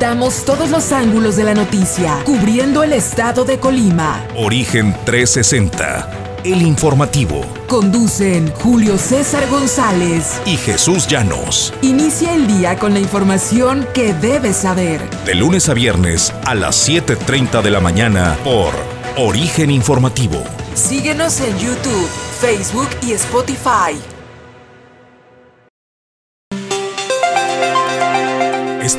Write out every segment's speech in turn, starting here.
Damos todos los ángulos de la noticia, cubriendo el estado de Colima. Origen 360, el informativo. Conducen Julio César González y Jesús Llanos. Inicia el día con la información que debes saber. De lunes a viernes a las 7.30 de la mañana por Origen Informativo. Síguenos en YouTube, Facebook y Spotify.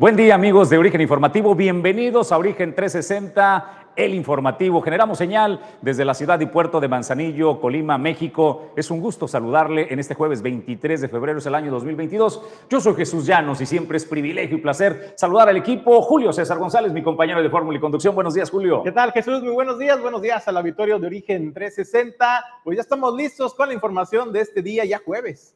Buen día amigos de Origen Informativo, bienvenidos a Origen 360, el informativo. Generamos señal desde la ciudad y puerto de Manzanillo, Colima, México. Es un gusto saludarle en este jueves 23 de febrero, es el año 2022. Yo soy Jesús Llanos y siempre es privilegio y placer saludar al equipo. Julio César González, mi compañero de Fórmula y Conducción. Buenos días, Julio. ¿Qué tal, Jesús? Muy buenos días. Buenos días al auditorio de Origen 360. Pues ya estamos listos con la información de este día, ya jueves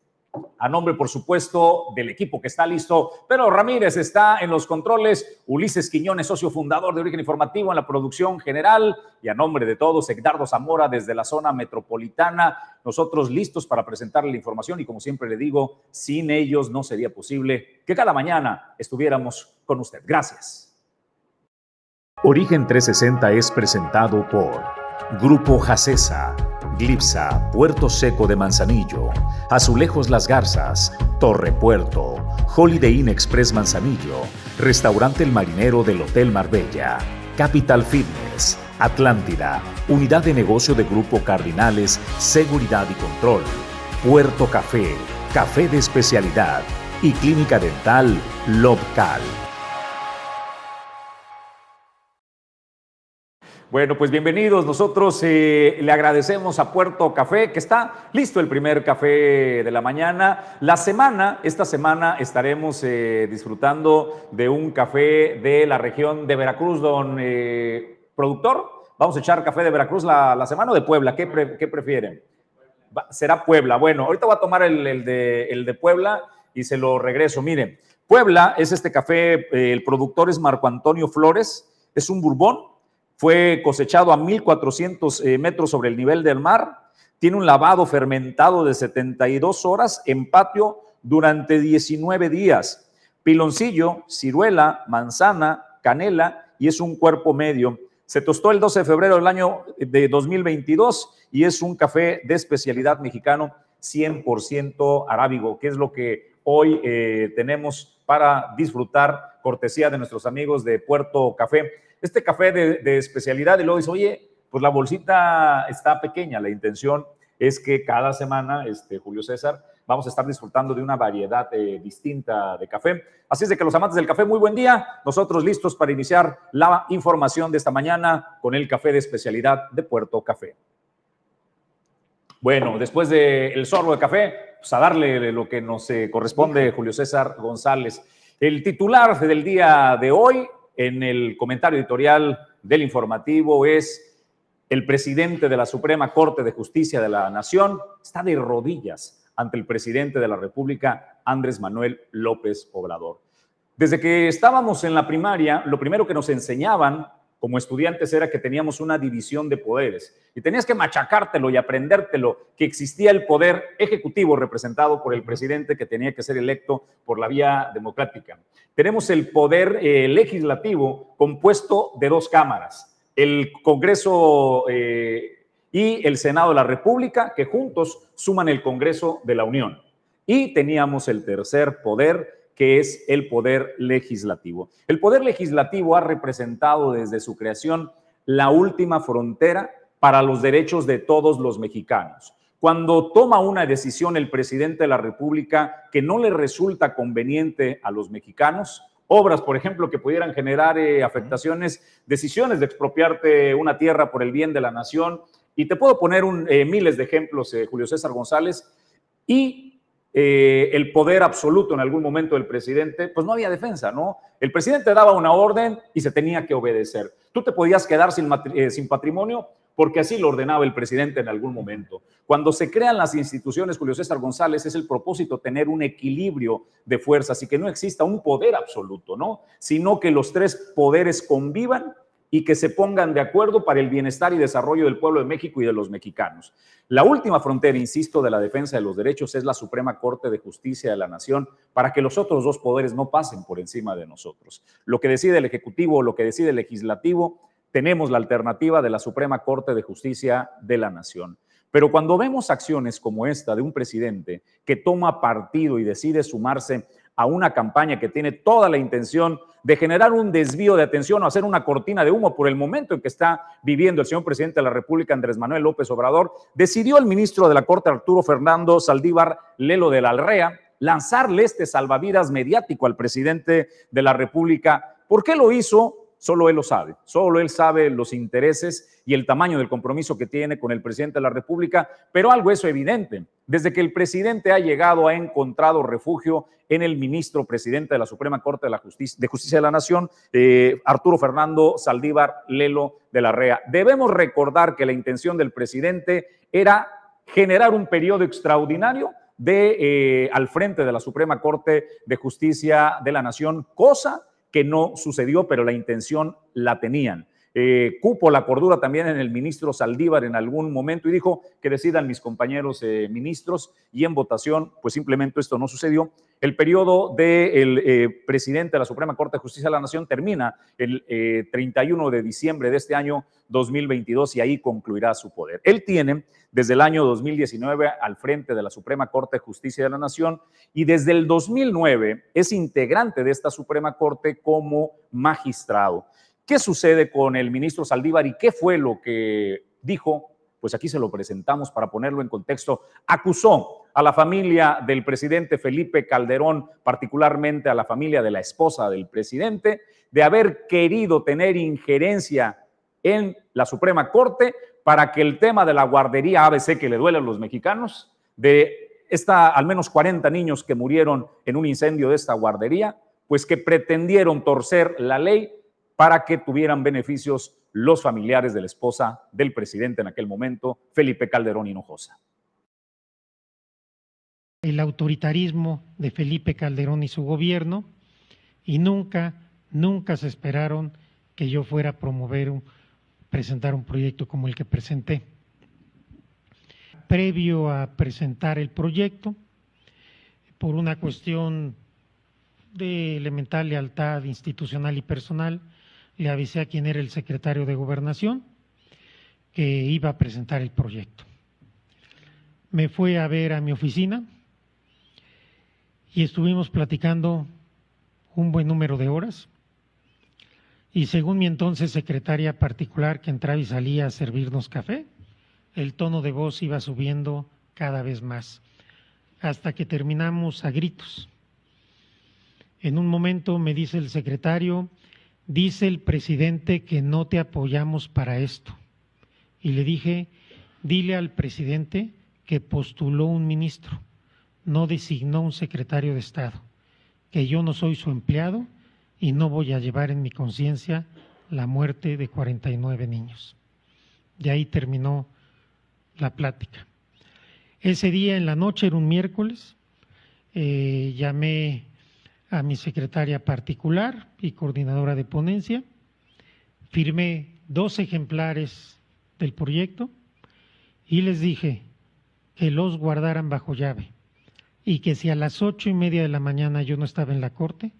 a nombre, por supuesto, del equipo que está listo. Pero Ramírez está en los controles, Ulises Quiñones, socio fundador de Origen Informativo en la producción general, y a nombre de todos, Edgardo Zamora desde la zona metropolitana, nosotros listos para presentarle la información y como siempre le digo, sin ellos no sería posible que cada mañana estuviéramos con usted. Gracias. Origen 360 es presentado por Grupo Jacesa Glipsa, Puerto Seco de Manzanillo, Azulejos Las Garzas, Torre Puerto, Holiday Inn Express Manzanillo, Restaurante El Marinero del Hotel Marbella, Capital Fitness, Atlántida, Unidad de Negocio de Grupo Cardinales, Seguridad y Control, Puerto Café, Café de Especialidad y Clínica Dental Lobcal. Bueno, pues bienvenidos. Nosotros eh, le agradecemos a Puerto Café, que está listo el primer café de la mañana. La semana, esta semana estaremos eh, disfrutando de un café de la región de Veracruz, don eh, productor. Vamos a echar café de Veracruz la, semana o de Puebla. ¿Qué, prefieren? será Puebla. Bueno, ahorita voy a tomar el, de, el de Puebla y se lo regreso. Miren, Puebla es este café, el productor es Marco Antonio Flores, es un bourbon fue cosechado a 1.400 eh, metros sobre el nivel del mar. Tiene un lavado fermentado de 72 horas en patio durante 19 días. Piloncillo, ciruela, manzana, canela y es un cuerpo medio. Se tostó el 12 de febrero del año de 2022 y es un café de especialidad mexicano 100% arábigo, que es lo que hoy eh, tenemos para disfrutar cortesía de nuestros amigos de Puerto Café este café de, especialidad y luego oye, pues la bolsita está pequeña, la intención es que cada semana, este, Julio César, vamos a estar disfrutando de una variedad eh, distinta de café. Así es de que los amantes del café, muy buen día. Nosotros listos para iniciar la información de esta mañana con el café de especialidad de Puerto Café. Bueno, después del sorbo de café, pues a darle lo que nos eh, corresponde, Julio César González. El titular del día de hoy en el comentario editorial del informativo es el presidente de la Suprema Corte de Justicia de la Nación está de rodillas ante el presidente de la República, Andrés Manuel López Obrador. Desde que estábamos en la primaria, lo primero que nos enseñaban como estudiantes era que teníamos una división de poderes y tenías que machacártelo y aprendértelo, que existía el poder ejecutivo representado por el presidente que tenía que ser electo por la vía democrática. Tenemos el poder eh, legislativo compuesto de dos cámaras, el Congreso eh, y el Senado de la República, que juntos suman el Congreso de la Unión. Y teníamos el tercer poder, que es el poder legislativo. El poder legislativo ha representado desde su creación la última frontera para los derechos de todos los mexicanos. Cuando toma una decisión el presidente de la República que no le resulta conveniente a los mexicanos, obras, por ejemplo, que pudieran generar eh, afectaciones, decisiones de expropiarte una tierra por el bien de la nación, y te puedo poner un, eh, miles de ejemplos, eh, Julio César González, y eh, el poder absoluto en algún momento del presidente, pues no había defensa, ¿no? El presidente daba una orden y se tenía que obedecer. Tú te podías quedar eh, sin patrimonio porque así lo ordenaba el presidente en algún momento. Cuando se crean las instituciones, Julio César González, es el propósito tener un equilibrio de fuerzas y que no exista un poder absoluto, ¿no? Sino que los tres poderes convivan y que se pongan de acuerdo para el bienestar y desarrollo del pueblo de México y de los mexicanos. La última frontera, insisto, de la defensa de los derechos es la Suprema Corte de Justicia de la Nación para que los otros dos poderes no pasen por encima de nosotros. Lo que decide el Ejecutivo o lo que decide el Legislativo, tenemos la alternativa de la Suprema Corte de Justicia de la Nación. Pero cuando vemos acciones como esta de un presidente que toma partido y decide sumarse a una campaña que tiene toda la intención de generar un desvío de atención o hacer una cortina de humo por el momento en que está viviendo el señor presidente de la República, Andrés Manuel López Obrador, decidió el ministro de la Corte, Arturo Fernando Saldívar Lelo de la Alrea, lanzarle este salvavidas mediático al presidente de la República. ¿Por qué lo hizo? Solo él lo sabe, solo él sabe los intereses y el tamaño del compromiso que tiene con el presidente de la República, pero algo es evidente. Desde que el presidente ha llegado, ha encontrado refugio en el ministro presidente de la Suprema Corte de, la Justicia, de, Justicia de la Nación, eh, Arturo Fernando Saldívar Lelo de la REA. Debemos recordar que la intención del presidente era generar un periodo extraordinario de, eh, al frente de la Suprema Corte de Justicia de la Nación, cosa que no sucedió, pero la intención la tenían. Eh, cupo la cordura también en el ministro Saldívar en algún momento y dijo que decidan mis compañeros eh, ministros y en votación, pues simplemente esto no sucedió. El periodo del eh, presidente de la Suprema Corte de Justicia de la Nación termina el 31 de diciembre de este año 2022 y ahí concluirá su poder. Él tiene desde el año 2019 al frente de la Suprema Corte de Justicia de la Nación y desde el 2009 es integrante de esta Suprema Corte como magistrado. ¿Qué sucede con el ministro Saldívar y qué fue lo que dijo? Pues aquí se lo presentamos para ponerlo en contexto. Acusó a la familia del presidente Felipe Calderón, particularmente a la familia de la esposa del presidente, de haber querido tener injerencia en la Suprema Corte para que el tema de la guardería ABC que le duele a los mexicanos, de esta, al menos 40 niños que murieron en un incendio de esta guardería, pues que pretendieron torcer la ley para que tuvieran beneficios los familiares de la esposa del presidente en aquel momento, Felipe Calderón Hinojosa. El autoritarismo de Felipe Calderón y su gobierno, y nunca, nunca se esperaron que yo fuera a promover un, presentar un proyecto como el que presenté. Previo a presentar el proyecto, por una cuestión de elemental lealtad institucional y personal, le avisé a quien era el secretario de gobernación que iba a presentar el proyecto. Me fue a ver a mi oficina y estuvimos platicando un buen número de horas y según mi entonces secretaria particular que entraba y salía a servirnos café, el tono de voz iba subiendo cada vez más, hasta que terminamos a gritos. En un momento me dice el secretario, dice el presidente que no te apoyamos para esto. Y le dije, dile al presidente que postuló un ministro, no designó un secretario de Estado, que yo no soy su empleado y no voy a llevar en mi conciencia la muerte de 49 niños. De ahí terminó la plática. Ese día en la noche, era un miércoles, eh, llamé a mi secretaria particular y coordinadora de ponencia, firmé dos ejemplares del proyecto y les dije que los guardaran bajo llave y que si a las ocho y media de la mañana yo no estaba en la corte,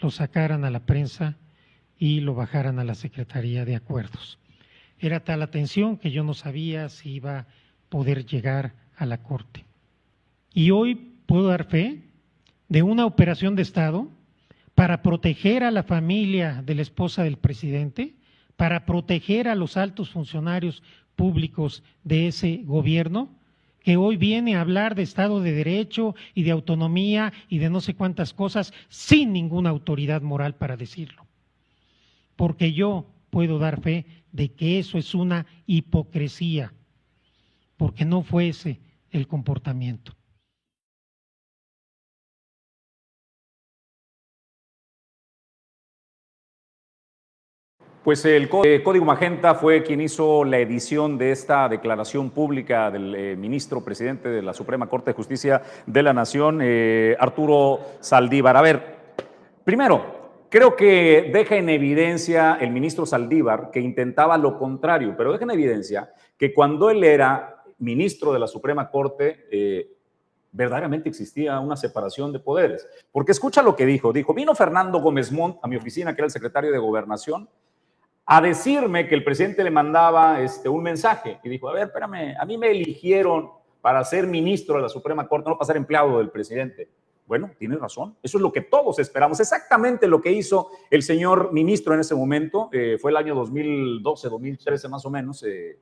lo sacaran a la prensa y lo bajaran a la Secretaría de Acuerdos. Era tal la tensión que yo no sabía si iba a poder llegar a la Corte. Y hoy puedo dar fe de una operación de Estado para proteger a la familia de la esposa del presidente, para proteger a los altos funcionarios públicos de ese gobierno, que hoy viene a hablar de Estado de Derecho y de autonomía y de no sé cuántas cosas sin ninguna autoridad moral para decirlo. Porque yo puedo dar fe de que eso es una hipocresía, porque no fuese el comportamiento. Pues el eh, Código Magenta fue quien hizo la edición de esta declaración pública del eh, ministro presidente de la Suprema Corte de Justicia de la Nación, eh, Arturo Saldívar. A ver, primero, creo que deja en evidencia el ministro Saldívar que intentaba lo contrario, pero deja en evidencia que cuando él era ministro de la Suprema Corte, verdaderamente existía una separación de poderes. Porque escucha lo que dijo. Dijo, vino Fernando Gómez Montt a mi oficina, que era el secretario de Gobernación, a decirme que el presidente le mandaba este, un mensaje y dijo, a ver, espérame, a mí me eligieron para ser ministro de la Suprema Corte, no para ser empleado del presidente. Bueno, tiene razón. Eso es lo que todos esperamos. Exactamente lo que hizo el señor ministro en ese momento. Eh, fue el año 2012, 2013 más o menos. Eh,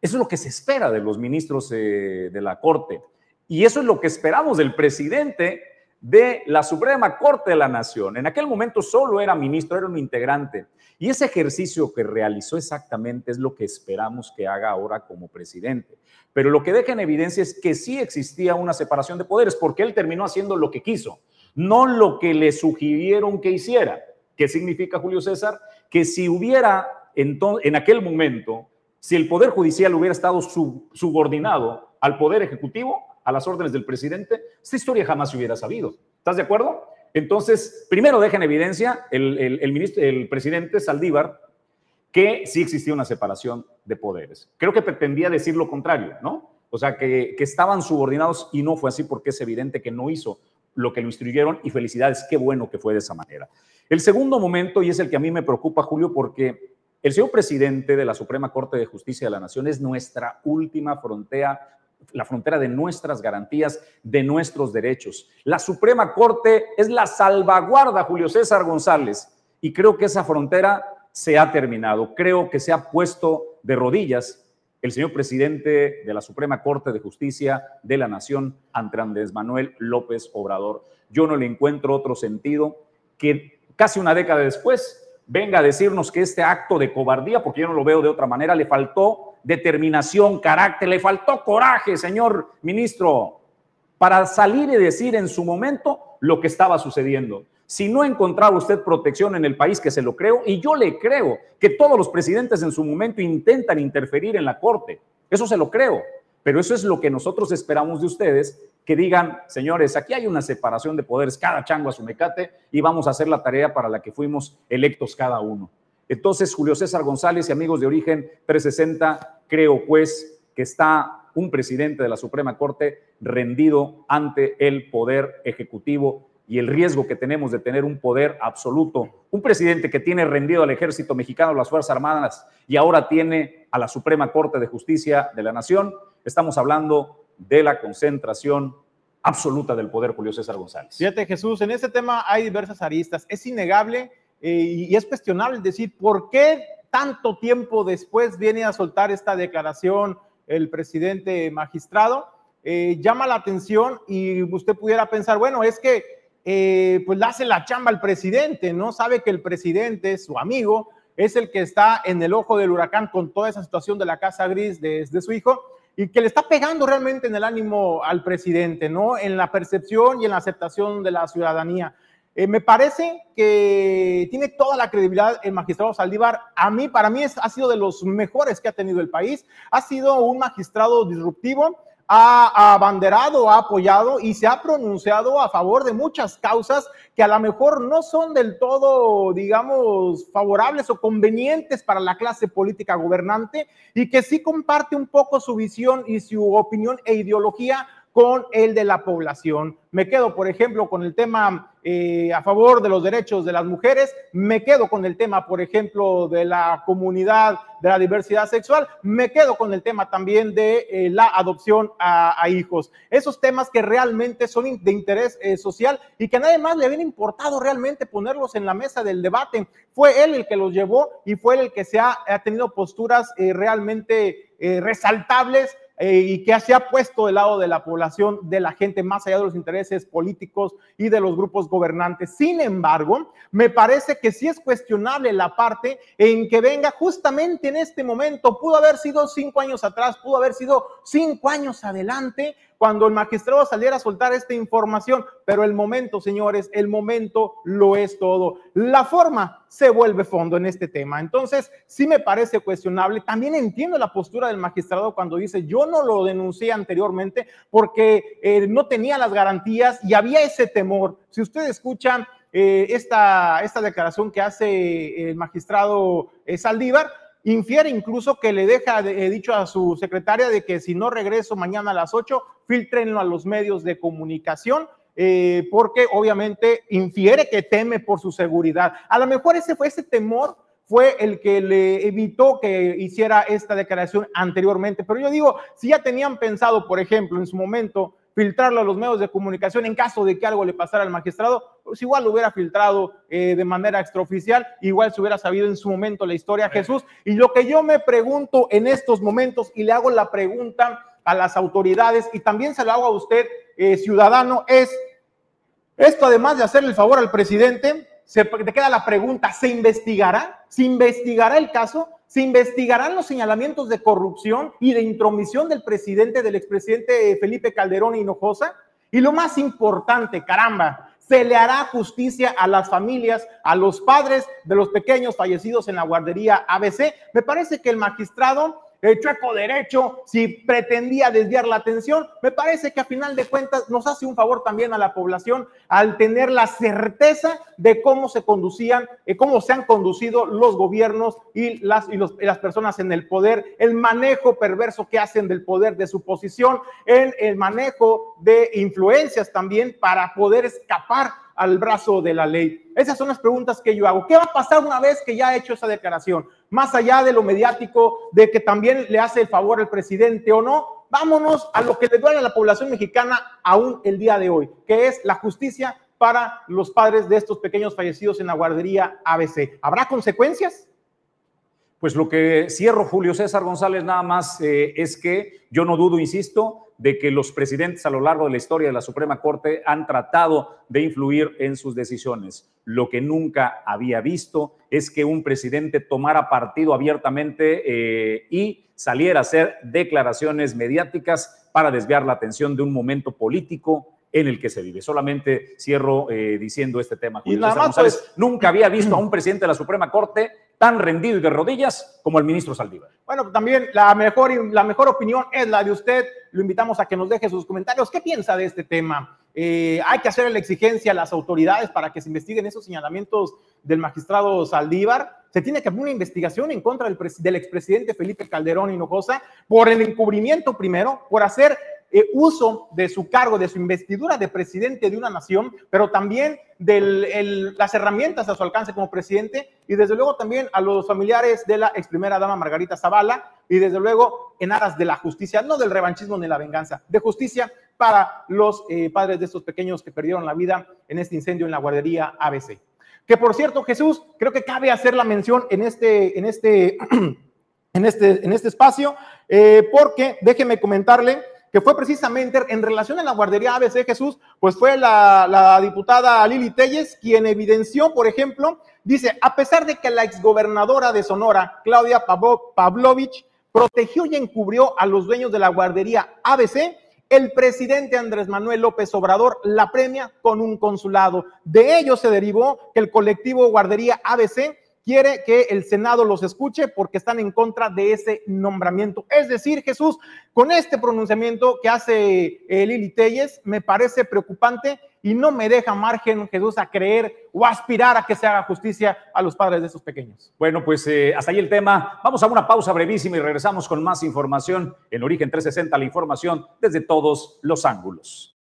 eso es lo que se espera de los ministros eh, de la Corte. Y eso es lo que esperamos del presidente de la Suprema Corte de la Nación. En aquel momento solo era ministro, era un integrante. Y ese ejercicio que realizó exactamente es lo que esperamos que haga ahora como presidente. Pero lo que deja en evidencia es que sí existía una separación de poderes, porque él terminó haciendo lo que quiso, no lo que le sugirieron que hiciera. ¿Qué significa Julio César? Que si hubiera en aquel momento, si el Poder Judicial hubiera estado subordinado al Poder Ejecutivo, a las órdenes del presidente, esta historia jamás se hubiera sabido. ¿Estás de acuerdo? Entonces, primero deja en evidencia el, el presidente Saldívar que sí existía una separación de poderes. Creo que pretendía decir lo contrario, ¿no? O sea, que, que estaban subordinados y no fue así porque es evidente que no hizo lo que lo instruyeron y felicidades, qué bueno que fue de esa manera. El segundo momento, y es el que a mí me preocupa, Julio, porque el señor presidente de la Suprema Corte de Justicia de la Nación es nuestra última frontera la frontera de nuestras garantías, de nuestros derechos. La Suprema Corte es la salvaguarda, Julio César González, y creo que esa frontera se ha terminado. Creo que se ha puesto de rodillas el señor presidente de la Suprema Corte de Justicia de la Nación, Andrés Manuel López Obrador. Yo no le encuentro otro sentido que casi una década después venga a decirnos que este acto de cobardía, porque yo no lo veo de otra manera, le faltó determinación, carácter, le faltó coraje, señor ministro, para salir y decir en su momento lo que estaba sucediendo. Si no encontraba usted protección en el país, que se lo creo, y yo le creo que todos los presidentes en su momento intentan interferir en la Corte, eso se lo creo, pero eso es lo que nosotros esperamos de ustedes, que digan, señores, aquí hay una separación de poderes, cada chango a su mecate, y vamos a hacer la tarea para la que fuimos electos cada uno. Entonces, Julio César González y amigos de Origen 360, creo pues que está un presidente de la Suprema Corte rendido ante el poder ejecutivo y el riesgo que tenemos de tener un poder absoluto. Un presidente que tiene rendido al ejército mexicano, las Fuerzas Armadas y ahora tiene a la Suprema Corte de Justicia de la Nación. Estamos hablando de la concentración absoluta del poder Julio César González. Fíjate Jesús, en este tema hay diversas aristas. Es innegable eh, y es cuestionable decir por qué tanto tiempo después viene a soltar esta declaración el presidente magistrado. Eh, llama la atención y usted pudiera pensar, bueno, es que eh, pues le hace la chamba al presidente, ¿no? Sabe que el presidente, su amigo, es el que está en el ojo del huracán con toda esa situación de la Casa Gris de, de su hijo y que le está pegando realmente en el ánimo al presidente, ¿no? En la percepción y en la aceptación de la ciudadanía. Eh, me parece que tiene toda la credibilidad el magistrado Saldívar. A mí, para mí, es, ha sido de los mejores que ha tenido el país. Ha sido un magistrado disruptivo, ha, abanderado, ha apoyado y se ha pronunciado a favor de muchas causas que a lo mejor no son del todo, digamos, favorables o convenientes para la clase política gobernante y que sí comparte un poco su visión y su opinión e ideología con el de la población. Me quedo, por ejemplo, con el tema eh, a favor de los derechos de las mujeres, me quedo con el tema, por ejemplo, de la comunidad de la diversidad sexual, me quedo con el tema también de eh, la adopción a, hijos. Esos temas que realmente son de interés eh, social y que a nadie más le habían importado realmente ponerlos en la mesa del debate. Fue él el que los llevó y fue él el que se ha, ha tenido posturas realmente resaltables eh, y que se ha puesto del lado de la población, de la gente, más allá de los intereses políticos y de los grupos gobernantes. Sin embargo, me parece que sí es cuestionable la parte en que venga justamente en este momento, pudo haber sido cinco años atrás, pudo haber sido cinco años adelante, cuando el magistrado saliera a soltar esta información, pero el momento, señores, el momento lo es todo. La forma se vuelve fondo en este tema. Entonces, sí me parece cuestionable. También entiendo la postura del magistrado cuando dice, yo no lo denuncié anteriormente porque eh, no tenía las garantías y había ese temor. Si usted escucha eh, esta, esta declaración que hace el magistrado eh, Saldívar, Infiere incluso que le deja he dicho a su secretaria de que si no regreso mañana a las 8, filtrenlo a los medios de comunicación. Eh, porque obviamente infiere que teme por su seguridad. A lo mejor ese fue ese temor fue el que le evitó que hiciera esta declaración anteriormente. Pero yo digo, si ya tenían pensado, por ejemplo, en su momento, filtrarlo a los medios de comunicación en caso de que algo le pasara al magistrado, pues igual lo hubiera filtrado eh, de manera extraoficial, igual se hubiera sabido en su momento la historia Jesús. Y lo que yo me pregunto en estos momentos, y le hago la pregunta a las autoridades, y también se lo hago a usted, eh, ciudadano, es, esto además de hacerle el favor al presidente, se te queda la pregunta, ¿se investigará? ¿Se investigará el caso? ¿Se investigarán los señalamientos de corrupción y de intromisión del presidente, del expresidente Felipe Calderón Hinojosa? Y lo más importante, caramba, se le hará justicia a las familias, a los padres de los pequeños fallecidos en la guardería ABC. Me parece que el magistrado el chueco derecho, si pretendía desviar la atención, me parece que a final de cuentas nos hace un favor también a la población al tener la certeza de cómo se conducían, eh, cómo se han conducido los gobiernos y las, y, las personas en el poder, el manejo perverso que hacen del poder de su posición, el manejo de influencias también para poder escapar al brazo de la ley? Esas son las preguntas que yo hago. ¿Qué va a pasar una vez que ya ha hecho esa declaración? Más allá de lo mediático, de que también le hace el favor al presidente o no, vámonos a lo que le duele a la población mexicana aún el día de hoy, que es la justicia para los padres de estos pequeños fallecidos en la guardería ABC. ¿Habrá consecuencias? Pues lo que cierro, Julio César González, nada más eh, es que yo no dudo, insisto, de que los presidentes a lo largo de la historia de la Suprema Corte han tratado de influir en sus decisiones. Lo que nunca había visto es que un presidente tomara partido abiertamente eh, y saliera a hacer declaraciones mediáticas para desviar la atención de un momento político en el que se vive. Solamente cierro eh, diciendo este tema. Y pues, nunca había visto a un presidente de la Suprema Corte tan rendido y de rodillas como el ministro Saldívar. Bueno, también la mejor, la mejor opinión es la de usted. Lo invitamos a que nos deje sus comentarios. ¿Qué piensa de este tema? Eh, hay que hacer la exigencia a las autoridades para que se investiguen esos señalamientos del magistrado Saldívar. Se tiene que hacer una investigación en contra del, del expresidente Felipe Calderón Hinojosa por el encubrimiento primero, por hacer eh, uso de su cargo, de su investidura de presidente de una nación, pero también de las herramientas a su alcance como presidente y desde luego también a los familiares de la ex primera dama Margarita Zavala y desde luego en aras de la justicia, no del revanchismo ni la venganza, de justicia para los eh, padres de estos pequeños que perdieron la vida en este incendio en la guardería ABC. Que por cierto, Jesús, creo que cabe hacer la mención en este, en este, en este, en este espacio, eh, porque déjeme comentarle que fue precisamente en relación a la guardería ABC Jesús, pues fue la, diputada Lili Telles quien evidenció, por ejemplo, dice, a pesar de que la exgobernadora de Sonora, Claudia Pavlovich, protegió y encubrió a los dueños de la guardería ABC, el presidente Andrés Manuel López Obrador la premia con un consulado. De ello se derivó que el colectivo Guardería ABC quiere que el Senado los escuche porque están en contra de ese nombramiento. Es decir, Jesús, con este pronunciamiento que hace eh, Lili Telles, me parece preocupante y no me deja margen, Jesús, a creer o aspirar a que se haga justicia a los padres de esos pequeños. Bueno, pues eh, hasta ahí el tema. Vamos a una pausa brevísima y regresamos con más información en Origen 360, la información desde todos los ángulos.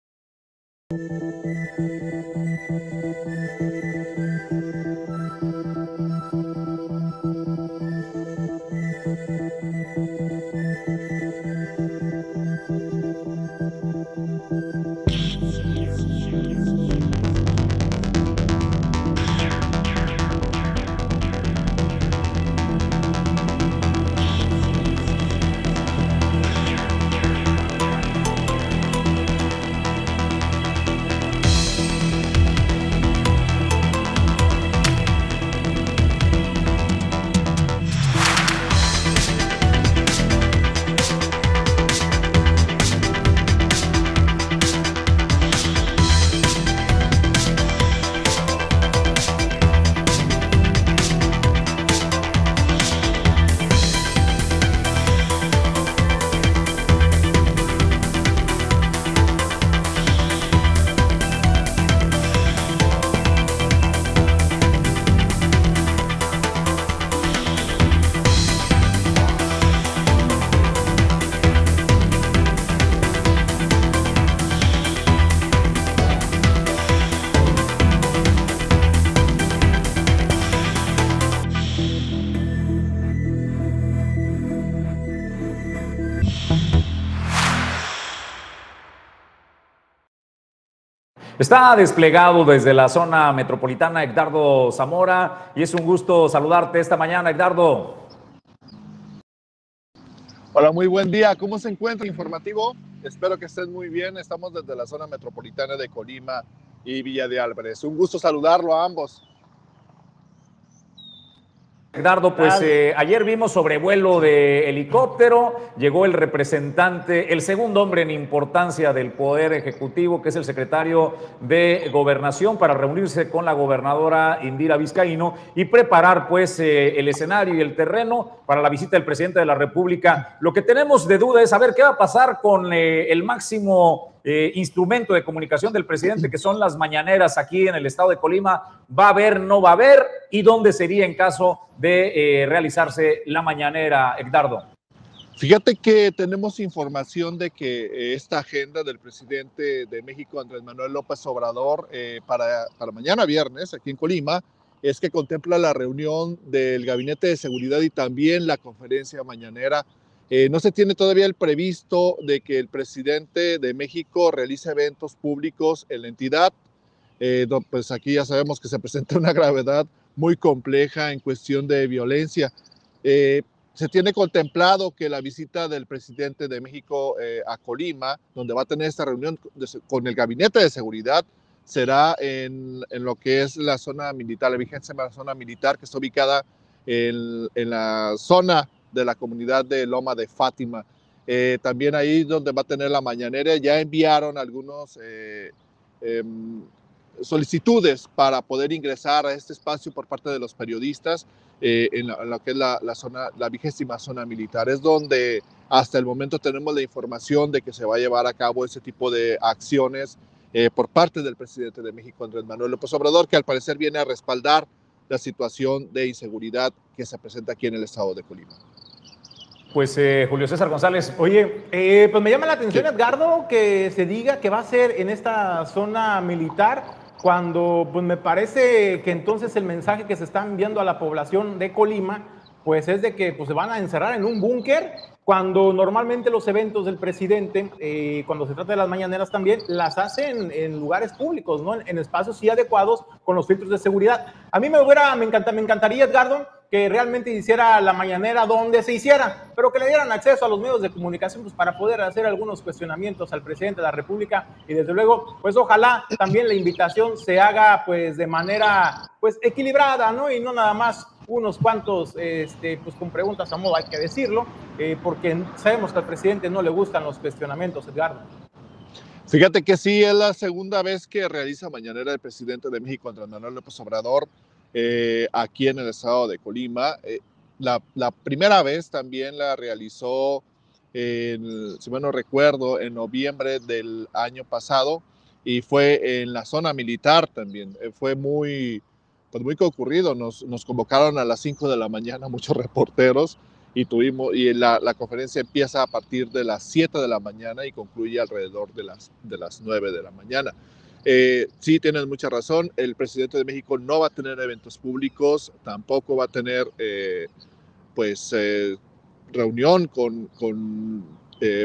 Está desplegado desde la zona metropolitana Edgardo Zamora y es un gusto saludarte esta mañana, Edgardo. Hola, muy buen día. ¿Cómo se encuentra informativo? Espero que estén muy bien. Estamos desde la zona metropolitana de Colima y Villa de Álvarez. Un gusto saludarlo a ambos. Edgardo, pues eh, ayer vimos sobrevuelo de helicóptero, llegó el representante, el segundo hombre en importancia del Poder Ejecutivo, que es el secretario de Gobernación, para reunirse con la gobernadora Indira Vizcaíno y preparar pues eh, el escenario y el terreno para la visita del presidente de la República. Lo que tenemos de duda es saber qué va a pasar con eh, el máximo eh, instrumento de comunicación del presidente, que son las mañaneras aquí en el estado de Colima, va a haber, no va a haber, y dónde sería en caso de eh, realizarse la mañanera, Edgardo. Fíjate que tenemos información de que eh, esta agenda del presidente de México, Andrés Manuel López Obrador, para, para mañana viernes, aquí en Colima, es que contempla la reunión del Gabinete de Seguridad y también la conferencia mañanera eh, no se tiene todavía el previsto de que el presidente de México realice eventos públicos en la entidad. Eh, pues aquí ya sabemos que se presenta una gravedad muy compleja en cuestión de violencia. Eh, se tiene contemplado que la visita del presidente de México a Colima, donde va a tener esta reunión con el gabinete de seguridad, será en, lo que es la zona militar, la vigencia de la zona militar que está ubicada en, en la zona de la comunidad de Loma de Fátima. Eh, también ahí donde va a tener la mañanera, ya enviaron algunos eh, em, solicitudes para poder ingresar a este espacio por parte de los periodistas eh, en, lo que es la, zona, la vigésima zona militar. Es donde hasta el momento tenemos la información de que se va a llevar a cabo ese tipo de acciones por parte del presidente de México, Andrés Manuel López Obrador, que al parecer viene a respaldar la situación de inseguridad que se presenta aquí en el estado de Colima. Pues eh, Julio César González. Oye, eh, pues me llama la atención, Edgardo, que se diga que va a ser en esta zona militar, cuando pues me parece que entonces el mensaje que se está enviando a la población de Colima, pues es de que pues, se van a encerrar en un búnker, cuando normalmente los eventos del presidente, eh, cuando se trata de las mañaneras también, las hacen en lugares públicos, ¿no? En, espacios sí adecuados con los filtros de seguridad. A mí me, hubiera, me, encanta, me encantaría, Edgardo, que realmente hiciera la mañanera donde se hiciera, pero que le dieran acceso a los medios de comunicación pues, para poder hacer algunos cuestionamientos al presidente de la República y desde luego, pues ojalá también la invitación se haga pues de manera pues equilibrada, ¿no? Y no nada más unos cuantos este, pues con preguntas a modo, hay que decirlo, eh, porque sabemos que al presidente no le gustan los cuestionamientos, Edgardo. Fíjate que sí, es la segunda vez que realiza mañanera el presidente de México, Andrés Manuel López Obrador. Eh, aquí en el estado de Colima. Eh, la, primera vez también la realizó, si mal no recuerdo, en noviembre del año pasado y fue en la zona militar también. Eh, fue muy, pues muy concurrido. Nos, nos convocaron a las 5 de la mañana muchos reporteros y tuvimos y la, la, conferencia empieza a partir de las 7 de la mañana y concluye alrededor de las, de las 9 de la mañana. Eh, sí, tienes mucha razón. El presidente de México no va a tener eventos públicos, tampoco va a tener, eh, pues, eh, reunión con, con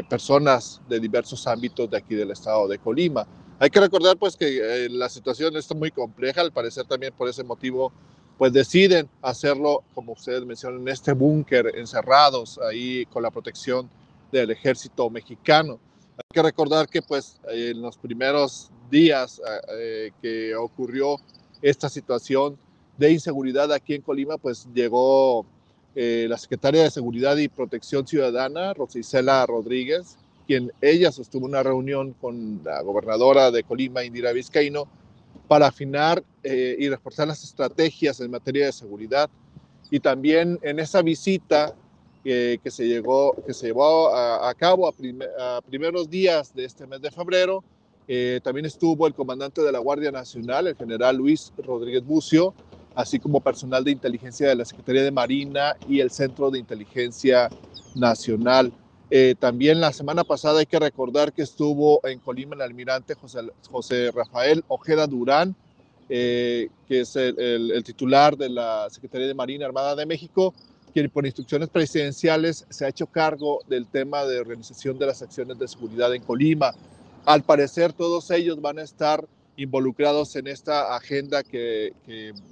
personas de diversos ámbitos de aquí del estado de Colima. Hay que recordar, pues, que la situación está muy compleja. Al parecer, también por ese motivo, pues, deciden hacerlo, como ustedes mencionan, en este búnker, encerrados ahí con la protección del ejército mexicano. Hay que recordar que, pues, en los primeros días eh, eh, que ocurrió esta situación de inseguridad aquí en Colima, pues llegó eh, la secretaria de Seguridad y Protección Ciudadana, Rosicela Rodríguez, quien ella sostuvo una reunión con la gobernadora de Colima, Indira Vizcaíno, para afinar y reforzar las estrategias en materia de seguridad. Y también en esa visita que, se, llegó, que se llevó a, cabo a, primeros días de este mes de febrero, eh, también estuvo el comandante de la Guardia Nacional, el general Luis Rodríguez Bucio, así como personal de inteligencia de la Secretaría de Marina y el Centro de Inteligencia Nacional. Eh, también la semana pasada hay que recordar que estuvo en Colima el almirante José, José Rafael Ojeda Durán, eh, que es el, el, titular de la Secretaría de Marina Armada de México, quien por instrucciones presidenciales se ha hecho cargo del tema de organización de las acciones de seguridad en Colima. Al parecer todos ellos van a estar involucrados en esta agenda que,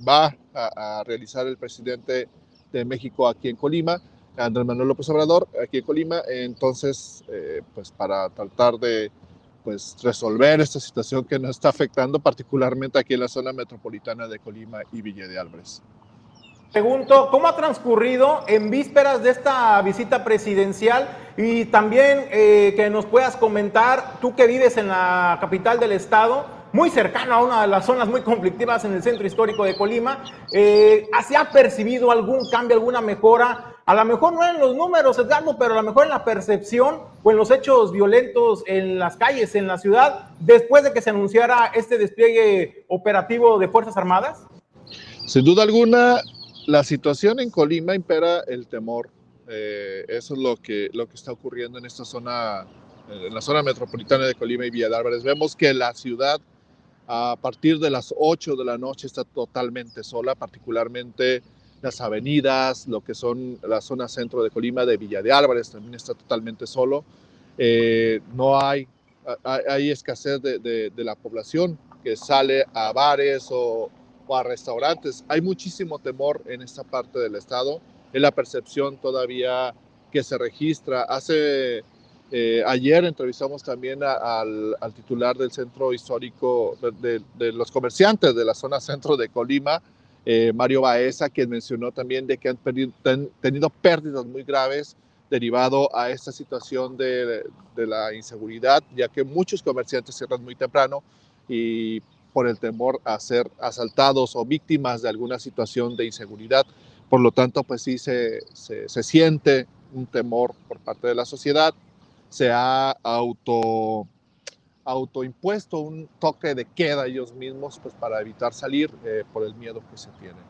va a, realizar el presidente de México aquí en Colima, Andrés Manuel López Obrador, aquí en Colima. Entonces, eh, pues para tratar de pues, resolver esta situación que nos está afectando particularmente aquí en la zona metropolitana de Colima y Villa de Álvarez. Pregunto, ¿cómo ha transcurrido en vísperas de esta visita presidencial? Y también eh, que nos puedas comentar, tú que vives en la capital del estado, muy cercano a una de las zonas muy conflictivas en el centro histórico de Colima, eh, ¿se ha percibido algún cambio, alguna mejora? A lo mejor no en los números, Edgardo, pero a lo mejor en la percepción o en los hechos violentos en las calles, en la ciudad, después de que se anunciara este despliegue operativo de Fuerzas Armadas? Sin duda alguna, la situación en Colima impera el temor. Eh, eso es lo que, lo que está ocurriendo en esta zona, en la zona metropolitana de Colima y Villa de Álvarez. Vemos que la ciudad a partir de las 8 de la noche está totalmente sola, particularmente las avenidas, lo que son la zona centro de Colima, de Villa de Álvarez, también está totalmente solo. Eh, no hay, hay, escasez de, de, la población que sale a bares o a restaurantes. Hay muchísimo temor en esta parte del estado. Es la percepción todavía que se registra. Hace eh, ayer entrevistamos también al, titular del centro histórico de, los comerciantes de la zona centro de Colima, eh, Mario Baeza, quien mencionó también de que han, tenido pérdidas muy graves derivado a esta situación de, de, la inseguridad, ya que muchos comerciantes cierran muy temprano y por el temor a ser asaltados o víctimas de alguna situación de inseguridad. Por lo tanto, pues sí se, se, siente un temor por parte de la sociedad, se ha auto autoimpuesto un toque de queda ellos mismos pues para evitar salir eh, por el miedo que se tiene.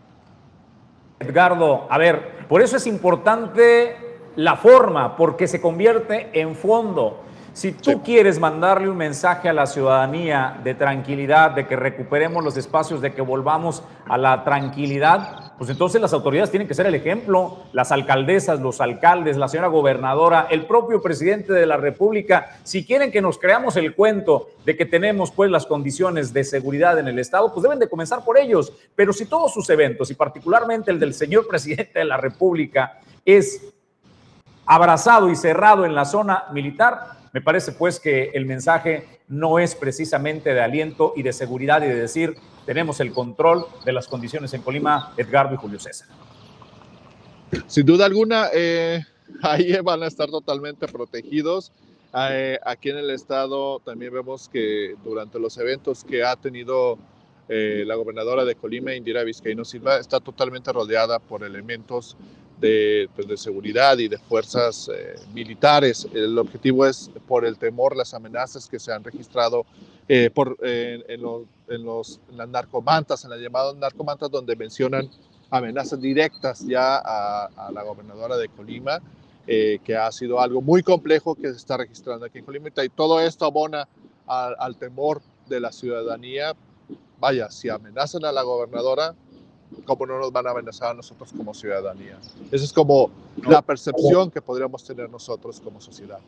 Edgardo, a ver, por eso es importante la forma, porque se convierte en fondo. Si tú quieres mandarle un mensaje a la ciudadanía de tranquilidad, de que recuperemos los espacios, de que volvamos a la tranquilidad, pues entonces las autoridades tienen que ser el ejemplo, las alcaldesas, los alcaldes, la señora gobernadora, el propio presidente de la República. Si quieren que nos creamos el cuento de que tenemos pues las condiciones de seguridad en el Estado, pues deben de comenzar por ellos. Pero si todos sus eventos, y particularmente el del señor presidente de la República, es abrazado y cerrado en la zona militar, me parece pues que el mensaje no es precisamente de aliento y de seguridad y de decir tenemos el control de las condiciones en Colima, Edgardo y Julio César. Sin duda alguna, eh, ahí van a estar totalmente protegidos. Eh, aquí en el estado también vemos que durante los eventos que ha tenido eh, la gobernadora de Colima, Indira Vizcaíno Silva, está totalmente rodeada por elementos pues, de, seguridad y de fuerzas eh, militares. El objetivo es por el temor, las amenazas que se han registrado eh, por, en, los, en, los, las narcomantas, en las llamadas narcomantas, donde mencionan amenazas directas ya a, la gobernadora de Colima, eh, que ha sido algo muy complejo que se está registrando aquí en Colima. Y todo esto abona al temor de la ciudadanía. Vaya, si amenazan a la gobernadora, cómo no nos van a amenazar a nosotros como ciudadanía. Esa es como la percepción que podríamos tener nosotros como sociedad.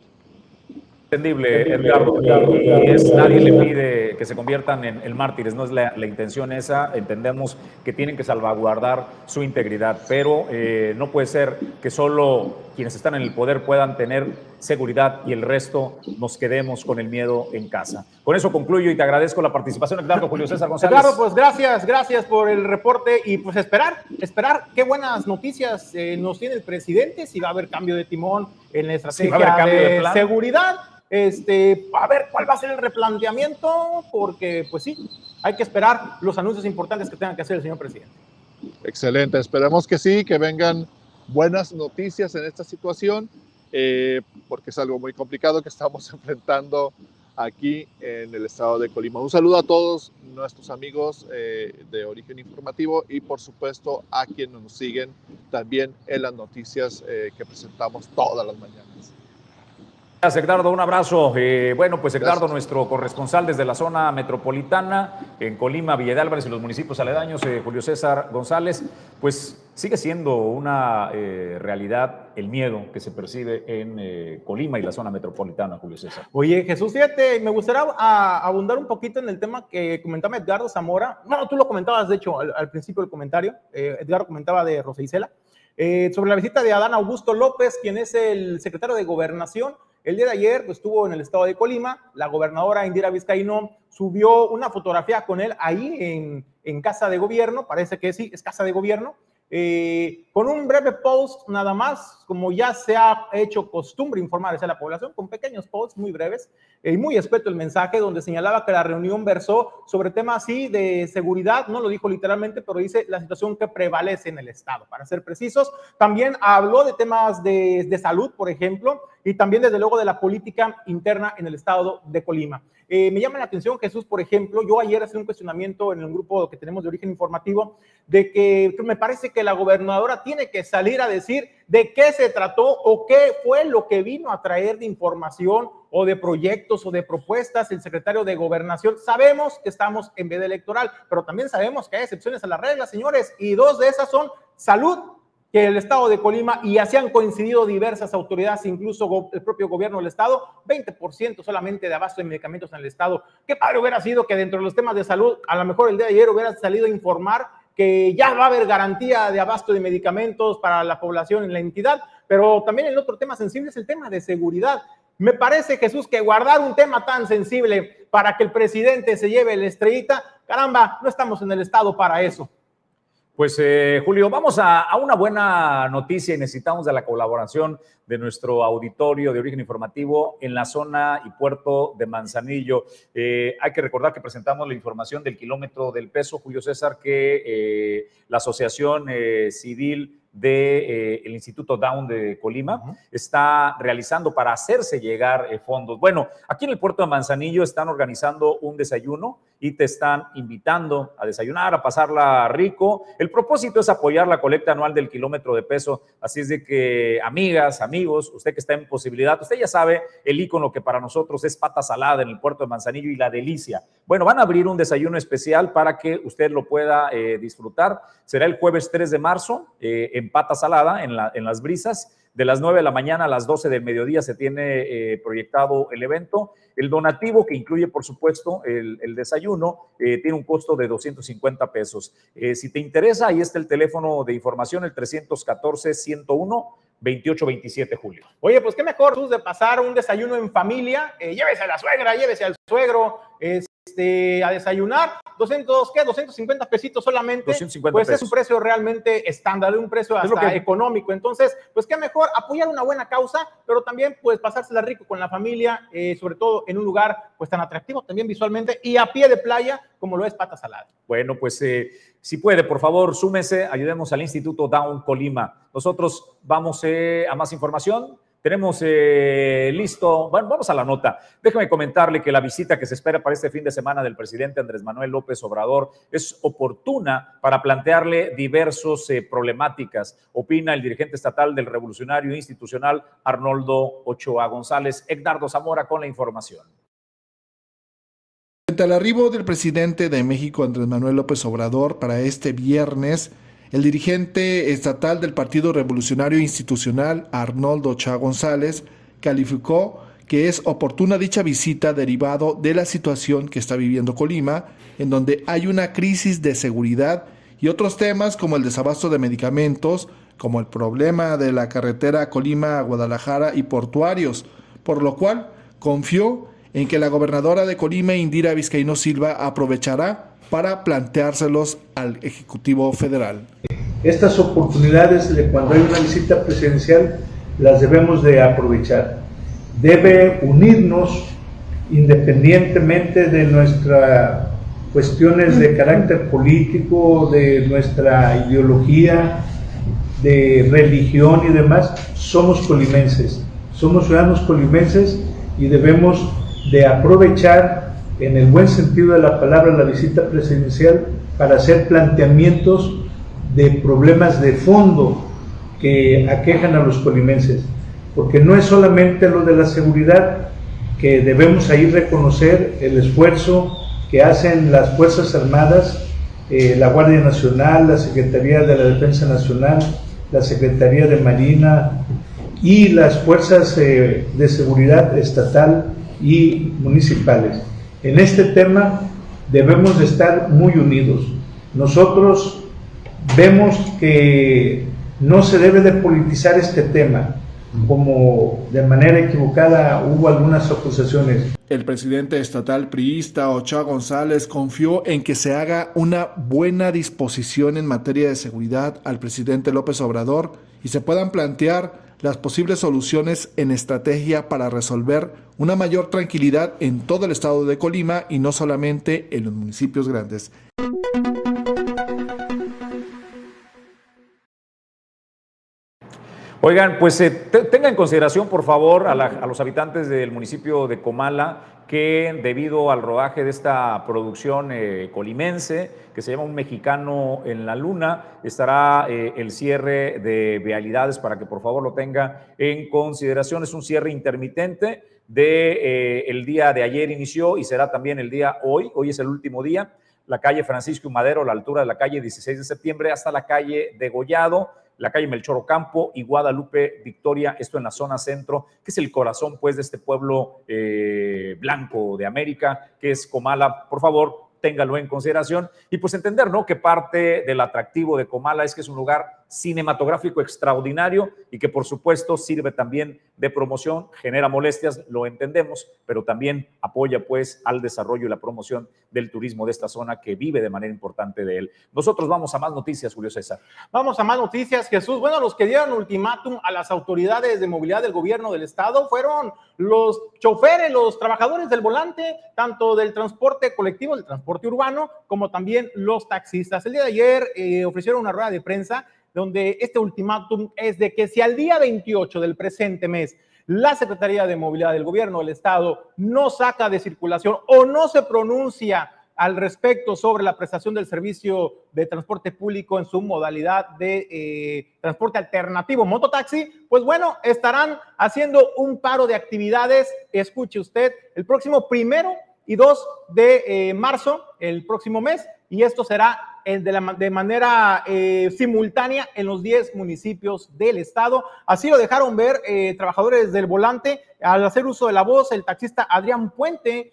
Entendible, Edgardo. Y es, nadie le pide que se conviertan en, mártires, no es la, intención esa. Entendemos que tienen que salvaguardar su integridad, pero eh, no puede ser que solo quienes están en el poder puedan tener seguridad y el resto nos quedemos con el miedo en casa. Con eso concluyo y te agradezco la participación, Edgardo Julio César González. Claro, pues gracias, gracias por el reporte y pues esperar, esperar qué buenas noticias eh, nos tiene el presidente, si va a haber cambio de timón en la estrategia de, de seguridad este, a ver cuál va a ser el replanteamiento, porque pues sí, hay que esperar los anuncios importantes que tenga que hacer el señor presidente. Excelente, esperemos que sí, que vengan buenas noticias en esta situación, eh, porque es algo muy complicado que estamos enfrentando aquí en el estado de Colima. Un saludo a todos nuestros amigos eh, de Origen Informativo y por supuesto a quienes nos siguen también en las noticias eh, que presentamos todas las mañanas. Gracias, Edgardo. Un abrazo. Eh, bueno, pues Edgardo, nuestro corresponsal desde la zona metropolitana, en Colima, Villa de Álvarez y los municipios aledaños, eh, Julio César González, pues sigue siendo una eh, realidad el miedo que se percibe en eh, Colima y la zona metropolitana, Julio César. Oye, Jesús, fíjate, me gustaría abundar un poquito en el tema que comentaba Edgardo Zamora. Bueno, tú lo comentabas, de hecho, al, principio del comentario. Eh, Edgardo comentaba de Rosa Isela. sobre la visita de Adán Augusto López, quien es el secretario de Gobernación. El día de ayer pues, estuvo en el estado de Colima. La gobernadora Indira Vizcaíno subió una fotografía con él ahí en, en casa de gobierno. Parece que sí, es casa de gobierno eh, con un breve post nada más, como ya se ha hecho costumbre informar a la población, con pequeños posts muy breves eh, y muy espeto el mensaje, donde señalaba que la reunión versó sobre temas así de seguridad, no lo dijo literalmente, pero dice la situación que prevalece en el Estado, para ser precisos. También habló de temas de, de salud, por ejemplo, y también desde luego de la política interna en el Estado de Colima. Eh, me llama la atención, Jesús, por ejemplo, yo ayer hice un cuestionamiento en el grupo que tenemos de origen informativo de que me parece que la gobernadora tiene que salir a decir de qué se trató o qué fue lo que vino a traer de información o de proyectos o de propuestas el secretario de gobernación. Sabemos que estamos en veda electoral, pero también sabemos que hay excepciones a la regla, señores, y dos de esas son salud que el estado de Colima, y así han coincidido diversas autoridades, incluso el propio gobierno del estado, 20% solamente de abasto de medicamentos en el estado. Qué padre hubiera sido que dentro de los temas de salud, a lo mejor el día de ayer hubiera salido a informar que ya va a haber garantía de abasto de medicamentos para la población en la entidad, pero también el otro tema sensible es el tema de seguridad. Me parece, Jesús, que guardar un tema tan sensible para que el presidente se lleve la estrellita, caramba, no estamos en el estado para eso. Pues eh, Julio, vamos a, una buena noticia y necesitamos de la colaboración de nuestro auditorio de origen informativo en la zona y puerto de Manzanillo. Eh, hay que recordar que presentamos la información del kilómetro del peso, Julio César, que eh, la Asociación Civil del de, el Instituto Down de Colima está realizando para hacerse llegar fondos. Bueno, aquí en el puerto de Manzanillo están organizando un desayuno y te están invitando a desayunar, a pasarla rico. El propósito es apoyar la colecta anual del kilómetro de peso. Así es de que, amigas, amigos, usted que está en posibilidad, usted ya sabe el icono que para nosotros es pata salada en el puerto de Manzanillo y la delicia. Bueno, van a abrir un desayuno especial para que usted lo pueda eh, disfrutar. Será el jueves 3 de marzo eh, en pata salada, en, la, en las brisas. De las 9 de la mañana a las 12 del mediodía se tiene eh, proyectado el evento. El donativo, que incluye, por supuesto, el, desayuno, eh, tiene un costo de 250 pesos. Eh, si te interesa, ahí está el teléfono de información, el 314-101-2827, Julio. Oye, pues qué mejor de pasar un desayuno en familia. llévese a la suegra, llévese al suegro. Este, a desayunar, 200, ¿qué? 250 pesitos solamente, 250 pues es un precio realmente estándar, un precio hasta económico. Entonces, pues qué mejor apoyar una buena causa, pero también pues pasársela rico con la familia, eh, sobre todo en un lugar pues tan atractivo también visualmente y a pie de playa como lo es Pata Salada. Bueno, pues eh, si puede, por favor, súmese, ayudemos al Instituto Down Colima. Nosotros vamos eh, a más información tenemos eh, listo, bueno, vamos a la nota. Déjeme comentarle que la visita que se espera para este fin de semana del presidente Andrés Manuel López Obrador es oportuna para plantearle diversas eh, problemáticas, opina el dirigente estatal del Revolucionario Institucional Arnoldo Ochoa González. Edgardo Zamora con la información. Frente al arribo del presidente de México Andrés Manuel López Obrador para este viernes, el dirigente estatal del Partido Revolucionario Institucional, Arnoldo Chá González, calificó que es oportuna dicha visita derivado de la situación que está viviendo Colima, en donde hay una crisis de seguridad y otros temas como el desabasto de medicamentos, como el problema de la carretera Colima-Guadalajara y portuarios, por lo cual confió en que la gobernadora de Colima, Indira Vizcaíno Silva, aprovechará para planteárselos al Ejecutivo Federal. Estas oportunidades de cuando hay una visita presidencial las debemos de aprovechar. Debe unirnos independientemente de nuestras cuestiones de carácter político, de nuestra ideología, de religión y demás, somos colimenses, somos ciudadanos colimenses y debemos de aprovechar en el buen sentido de la palabra, la visita presidencial para hacer planteamientos de problemas de fondo que aquejan a los colimenses. Porque no es solamente lo de la seguridad, que debemos ahí reconocer el esfuerzo que hacen las Fuerzas Armadas eh, la Guardia Nacional, la Secretaría de la Defensa Nacional, la Secretaría de Marina y las fuerzas eh, de seguridad estatal y municipales. En este tema debemos de estar muy unidos. Nosotros vemos que no se debe de politizar este tema como de manera equivocada hubo algunas acusaciones. El presidente estatal priista Ochoa González confió en que se haga una buena disposición en materia de seguridad al presidente López Obrador y se puedan plantear las posibles soluciones en estrategia para resolver una mayor tranquilidad en todo el estado de Colima y no solamente en los municipios grandes. Oigan, pues eh, tenga en consideración, por favor, a, los habitantes del municipio de Comala que debido al rodaje de esta producción eh, colimense, que se llama Un Mexicano en la Luna, estará eh, el cierre de vialidades para que por favor lo tenga en consideración. Es un cierre intermitente de el día de ayer inició y será también el día hoy. Hoy es el último día. La calle Francisco Madero, a la altura de la calle 16 de septiembre, hasta la calle Degollado la calle Melchor Ocampo y Guadalupe Victoria, esto en la zona centro, que es el corazón pues de este pueblo eh, blanco de América, que es Comala. Por favor, téngalo en consideración y pues entender, ¿no? Que parte del atractivo de Comala es que es un lugar cinematográfico extraordinario y que por supuesto sirve también de promoción, genera molestias, lo entendemos, pero también apoya pues al desarrollo y la promoción del turismo de esta zona que vive de manera importante de él. Nosotros vamos a más noticias, Julio César. Vamos a más noticias, Jesús. Bueno, los que dieron ultimátum a las autoridades de movilidad del gobierno del estado fueron los choferes, los trabajadores del volante, tanto del transporte colectivo, del transporte urbano, como también los taxistas. El día de ayer eh, ofrecieron una rueda de prensa donde este ultimátum es de que si al día 28 del presente mes la Secretaría de Movilidad del Gobierno del Estado no saca de circulación o no se pronuncia al respecto sobre la prestación del servicio de transporte público en su modalidad de eh, transporte alternativo, mototaxi, pues bueno, estarán haciendo un paro de actividades, escuche usted, el próximo primero y 2 de eh, marzo, el próximo mes, y esto será de, manera eh, simultánea en los 10 municipios del estado. Así lo dejaron ver eh, trabajadores del volante. Al hacer uso de la voz, el taxista Adrián Puente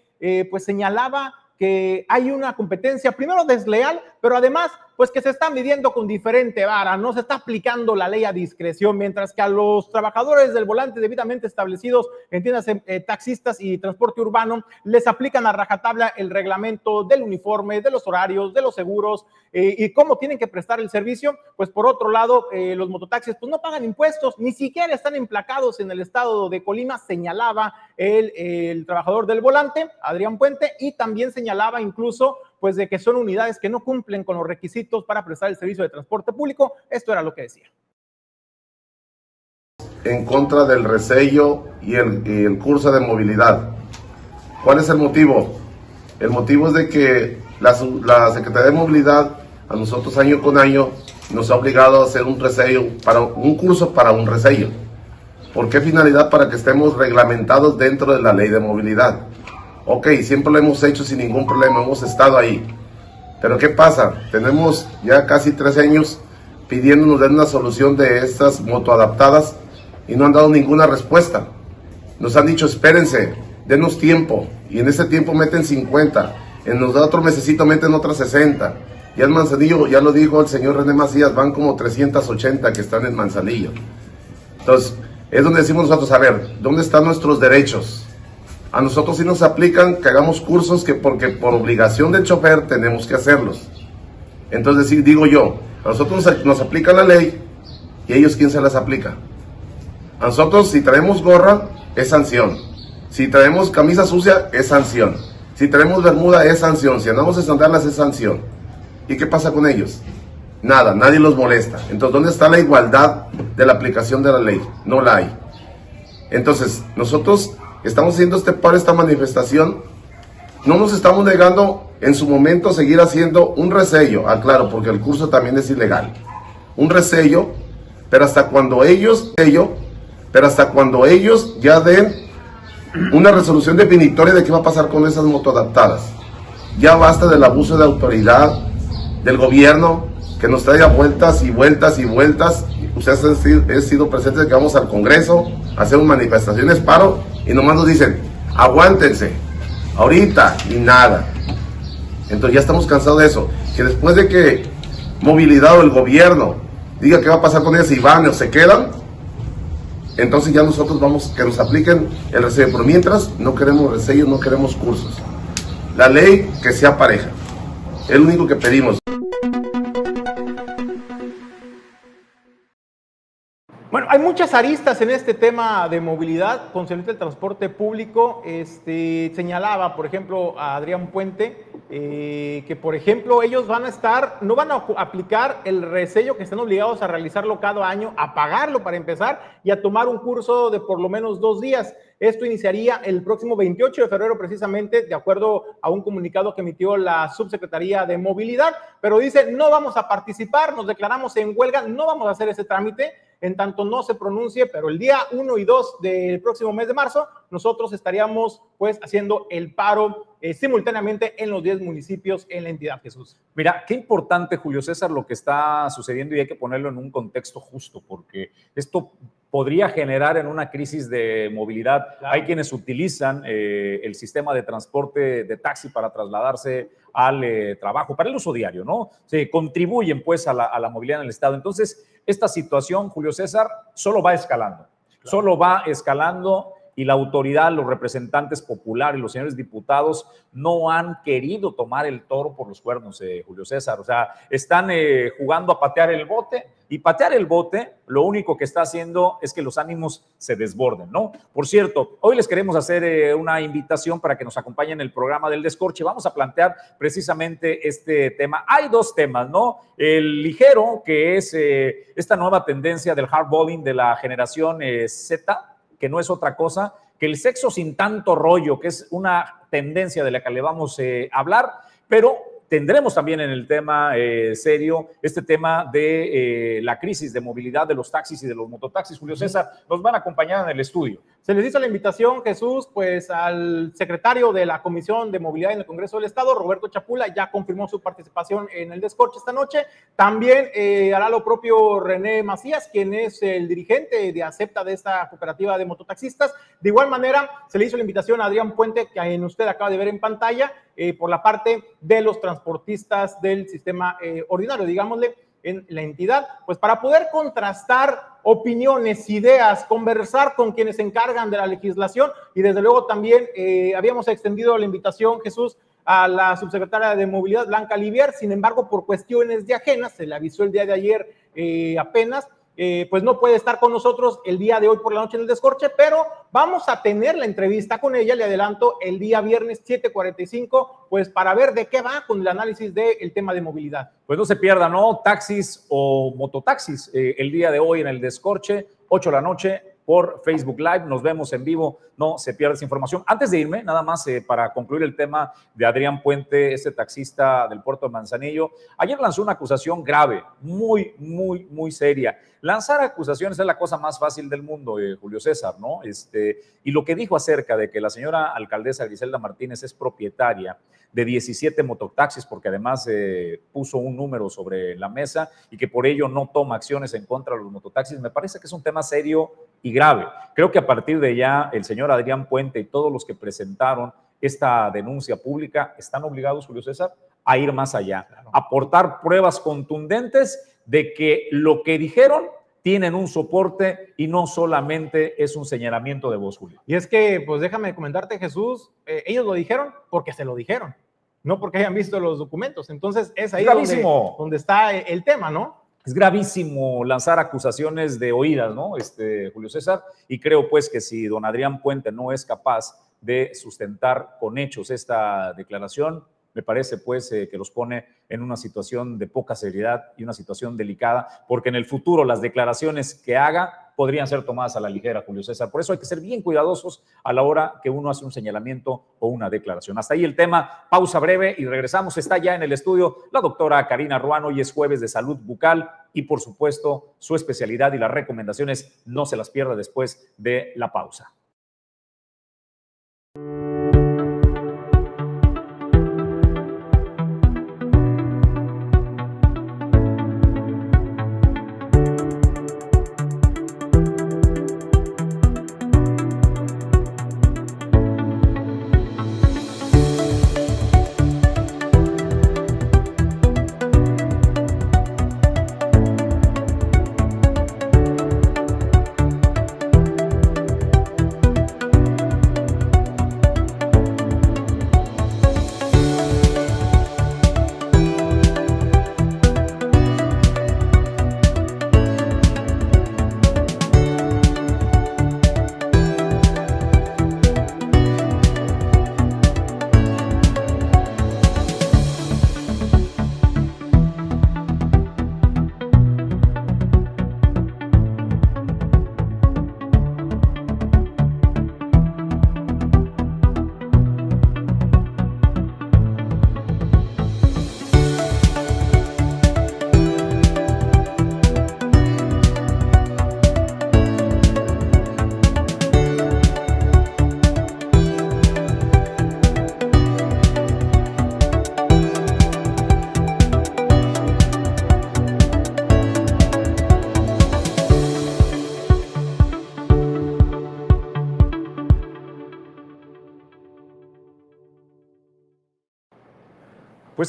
pues señalaba que hay una competencia, primero desleal, pero además pues que se está midiendo con diferente vara, no se está aplicando la ley a discreción, mientras que a los trabajadores del volante debidamente establecidos, entiéndase, eh, taxistas y transporte urbano, les aplican a rajatabla el reglamento del uniforme, de los horarios, de los seguros eh, y cómo tienen que prestar el servicio. Pues por otro lado, eh, los mototaxis pues no pagan impuestos, ni siquiera están emplacados en el estado de Colima, señalaba el, el trabajador del volante, Adrián Puente, y también señalaba incluso pues de que son unidades que no cumplen con los requisitos para prestar el servicio de transporte público. Esto era lo que decía. En contra del resello y el, curso de movilidad. ¿Cuál es el motivo? El motivo es de que la, Secretaría de Movilidad a nosotros año con año nos ha obligado a hacer un resello, para un curso para un resello. ¿Por qué finalidad? Para que estemos reglamentados dentro de la ley de movilidad. Ok, siempre lo hemos hecho sin ningún problema, hemos estado ahí. Pero ¿qué pasa? Tenemos ya casi tres años pidiéndonos dar una solución de estas motoadaptadas y no han dado ninguna respuesta. Nos han dicho, espérense, denos tiempo. Y en ese tiempo meten 50. En los otros mesecitos meten otras 60. Ya en Manzanillo, ya lo dijo el señor René Macías, van como 380 que están en Manzanillo. Entonces, es donde decimos nosotros, a ver, ¿dónde están nuestros derechos? A nosotros sí nos aplican que hagamos cursos que porque por obligación del chofer tenemos que hacerlos. Entonces sí, digo yo, a nosotros nos, nos aplica la ley y ellos quién se las aplica. A nosotros si traemos gorra es sanción. Si traemos camisa sucia es sanción. Si traemos bermuda es sanción. Si andamos en sandalias es sanción. ¿Y qué pasa con ellos? Nada, nadie los molesta. Entonces, ¿dónde está la igualdad de la aplicación de la ley? No la hay. Entonces, nosotros estamos haciendo este paro, esta manifestación, no nos estamos negando en su momento seguir haciendo un resello, aclaro, porque el curso también es ilegal, un resello, pero hasta cuando ellos, ello, pero hasta cuando ellos ya den una resolución definitoria de qué va a pasar con esas motoadaptadas. Ya basta del abuso de autoridad, del gobierno que nos traiga vueltas y vueltas y vueltas. Ustedes han sido, presentes que vamos al Congreso, hacemos manifestaciones, paro, y nomás nos dicen, aguántense, ahorita, y nada. Entonces ya estamos cansados de eso. Que después de que movilidad o el gobierno diga qué va a pasar con ellas si van o se quedan, entonces ya nosotros vamos que nos apliquen el resello. Pero mientras no queremos resellos, no queremos cursos. La ley que sea pareja. Es lo único que pedimos. Muchas aristas en este tema de movilidad concerniente al transporte público. Este, señalaba, por ejemplo, a Adrián Puente, eh, que por ejemplo ellos van a estar, no van a aplicar el resello que están obligados a realizarlo cada año, a pagarlo para empezar y a tomar un curso de por lo menos dos días. Esto iniciaría el próximo 28 de febrero precisamente, de acuerdo a un comunicado que emitió la Subsecretaría de Movilidad, pero dice, no vamos a participar, nos declaramos en huelga, no vamos a hacer ese trámite en tanto no se pronuncie, pero el día 1 y 2 del próximo mes de marzo, nosotros estaríamos pues haciendo el paro eh, simultáneamente en los 10 municipios en la entidad Jesús. Mira, qué importante, Julio César, lo que está sucediendo y hay que ponerlo en un contexto justo, porque esto podría generar en una crisis de movilidad. Hay quienes utilizan eh, el sistema de transporte de taxi para trasladarse al eh, trabajo, para el uso diario, ¿no? Se contribuyen pues a la, a la, movilidad en el Estado. Entonces, esta situación, Julio César, solo va escalando, solo va escalando y la autoridad, los representantes populares, los señores diputados, no han querido tomar el toro por los cuernos, eh, Julio César. O sea, están eh, jugando a patear el bote y patear el bote lo único que está haciendo es que los ánimos se desborden, ¿no? Por cierto, hoy les queremos hacer eh, una invitación para que nos acompañen en el programa del descorche. Vamos a plantear precisamente este tema. Hay dos temas, ¿no? El ligero, que es esta nueva tendencia del hardballing de la generación Z que no es otra cosa que el sexo sin tanto rollo, que es una tendencia de la que le vamos eh, a hablar, pero Tendremos también en el tema eh, serio este tema de eh, la crisis de movilidad de los taxis y de los mototaxis. Julio César, nos van a acompañar en el estudio. Se les hizo la invitación, Jesús, pues al secretario de la Comisión de Movilidad en el Congreso del Estado, Roberto Chapula, ya confirmó su participación en el descorche esta noche. También eh, hará lo propio René Macías, quien es el dirigente de acepta de esta cooperativa de mototaxistas. De igual manera, se le hizo la invitación a Adrián Puente, que en usted acaba de ver en pantalla, eh, por la parte de los transportistas del sistema eh, ordinario, digámosle, en la entidad, pues para poder contrastar opiniones, ideas, conversar con quienes se encargan de la legislación. Y desde luego también eh, habíamos extendido la invitación, Jesús, a la subsecretaria de Movilidad, Blanca Livier, sin embargo, por cuestiones de ajenas, se le avisó el día de ayer apenas, eh, pues no puede estar con nosotros el día de hoy por la noche en el descorche, pero vamos a tener la entrevista con ella, le adelanto, el día viernes 7:45, pues para ver de qué va con el análisis del tema de movilidad. Pues no se pierda, ¿no? Taxis o mototaxis eh, el día de hoy en el descorche, 8 de la noche, por Facebook Live. Nos vemos en vivo, no se pierda esa información. Antes de irme, nada más eh, para concluir el tema de Adrián Puente, este taxista del puerto de Manzanillo, ayer lanzó una acusación grave, muy, muy, muy seria. Lanzar acusaciones es la cosa más fácil del mundo, eh, Julio César, ¿no? Este, y lo que dijo acerca de que la señora alcaldesa Griselda Martínez es propietaria de 17 mototaxis, porque además eh, puso un número sobre la mesa y que por ello no toma acciones en contra de los mototaxis, me parece que es un tema serio y grave. Creo que a partir de ya el señor Adrián Puente y todos los que presentaron esta denuncia pública están obligados, Julio César, a ir más allá, aportar pruebas contundentes de que lo que dijeron tienen un soporte y no solamente es un señalamiento de voz, Julio. Y es que, pues déjame comentarte, Jesús, eh, ellos lo dijeron porque se lo dijeron, no porque hayan visto los documentos. Entonces es ahí donde, donde, está el tema, ¿no? Es gravísimo lanzar acusaciones de oídas, ¿no? Este, Julio César, y creo pues que si don Adrián Puente no es capaz de sustentar con hechos esta declaración, me parece pues eh, que los pone en una situación de poca seriedad y una situación delicada, porque en el futuro las declaraciones que haga podrían ser tomadas a la ligera, Julio César. Por eso hay que ser bien cuidadosos a la hora que uno hace un señalamiento o una declaración. Hasta ahí el tema, pausa breve y regresamos. Está ya en el estudio la doctora Karina Ruano, hoy es jueves de salud bucal y por supuesto su especialidad y las recomendaciones no se las pierda después de la pausa.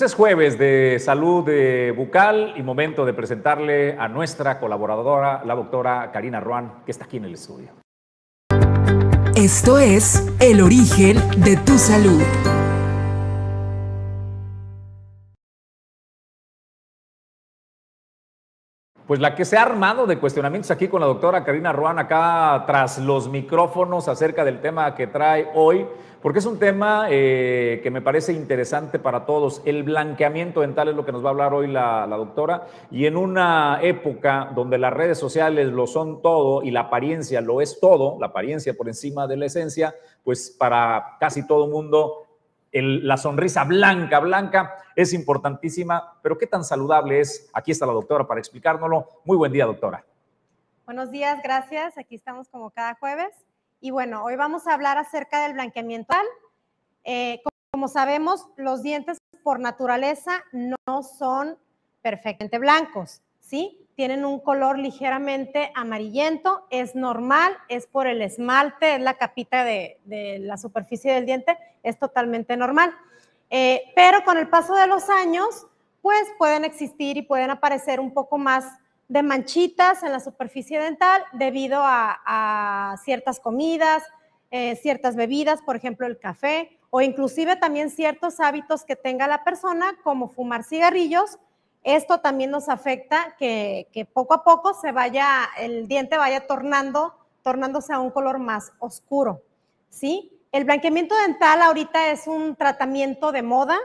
Es jueves de salud bucal y momento de presentarle a nuestra colaboradora, la doctora Karina Ruan, que está aquí en el estudio. Esto es El origen de tu salud. Pues la que se ha armado de cuestionamientos aquí con la doctora Karina Ruan, acá tras los micrófonos acerca del tema que trae hoy, porque es un tema eh, que me parece interesante para todos. El blanqueamiento dental es lo que nos va a hablar hoy la, la, doctora, y en una época donde las redes sociales lo son todo y la apariencia lo es todo, la apariencia por encima de la esencia, pues para casi todo mundo la sonrisa blanca, blanca, es importantísima, pero ¿qué tan saludable es? Aquí está la doctora para explicárnoslo. Muy buen día, doctora. Buenos días, gracias. Aquí estamos como cada jueves. Y bueno, hoy vamos a hablar acerca del blanqueamiento. Eh, como sabemos, los dientes por naturaleza no son perfectamente blancos, ¿sí? Tienen un color ligeramente amarillento, es normal, es por el esmalte, es la capita de, la superficie del diente, es totalmente normal. Eh, pero con el paso de los años, pues pueden existir y pueden aparecer un poco más de manchitas en la superficie dental debido a, ciertas comidas, eh, ciertas bebidas, por ejemplo el café, o inclusive también ciertos hábitos que tenga la persona, como fumar cigarrillos. Esto también nos afecta que, poco a poco se vaya, el diente vaya tornando, tornándose a un color más oscuro, ¿sí? El blanqueamiento dental ahorita es un tratamiento de moda.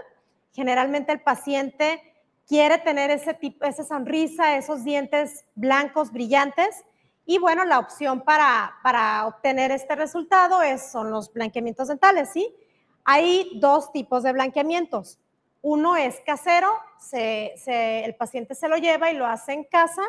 Generalmente el paciente quiere tener ese tipo, esa sonrisa, esos dientes blancos, brillantes. Y bueno, la opción para, para obtener este resultado es, son los blanqueamientos dentales, ¿sí? Hay dos tipos de blanqueamientos. Uno es casero, el paciente se lo lleva y lo hace en casa.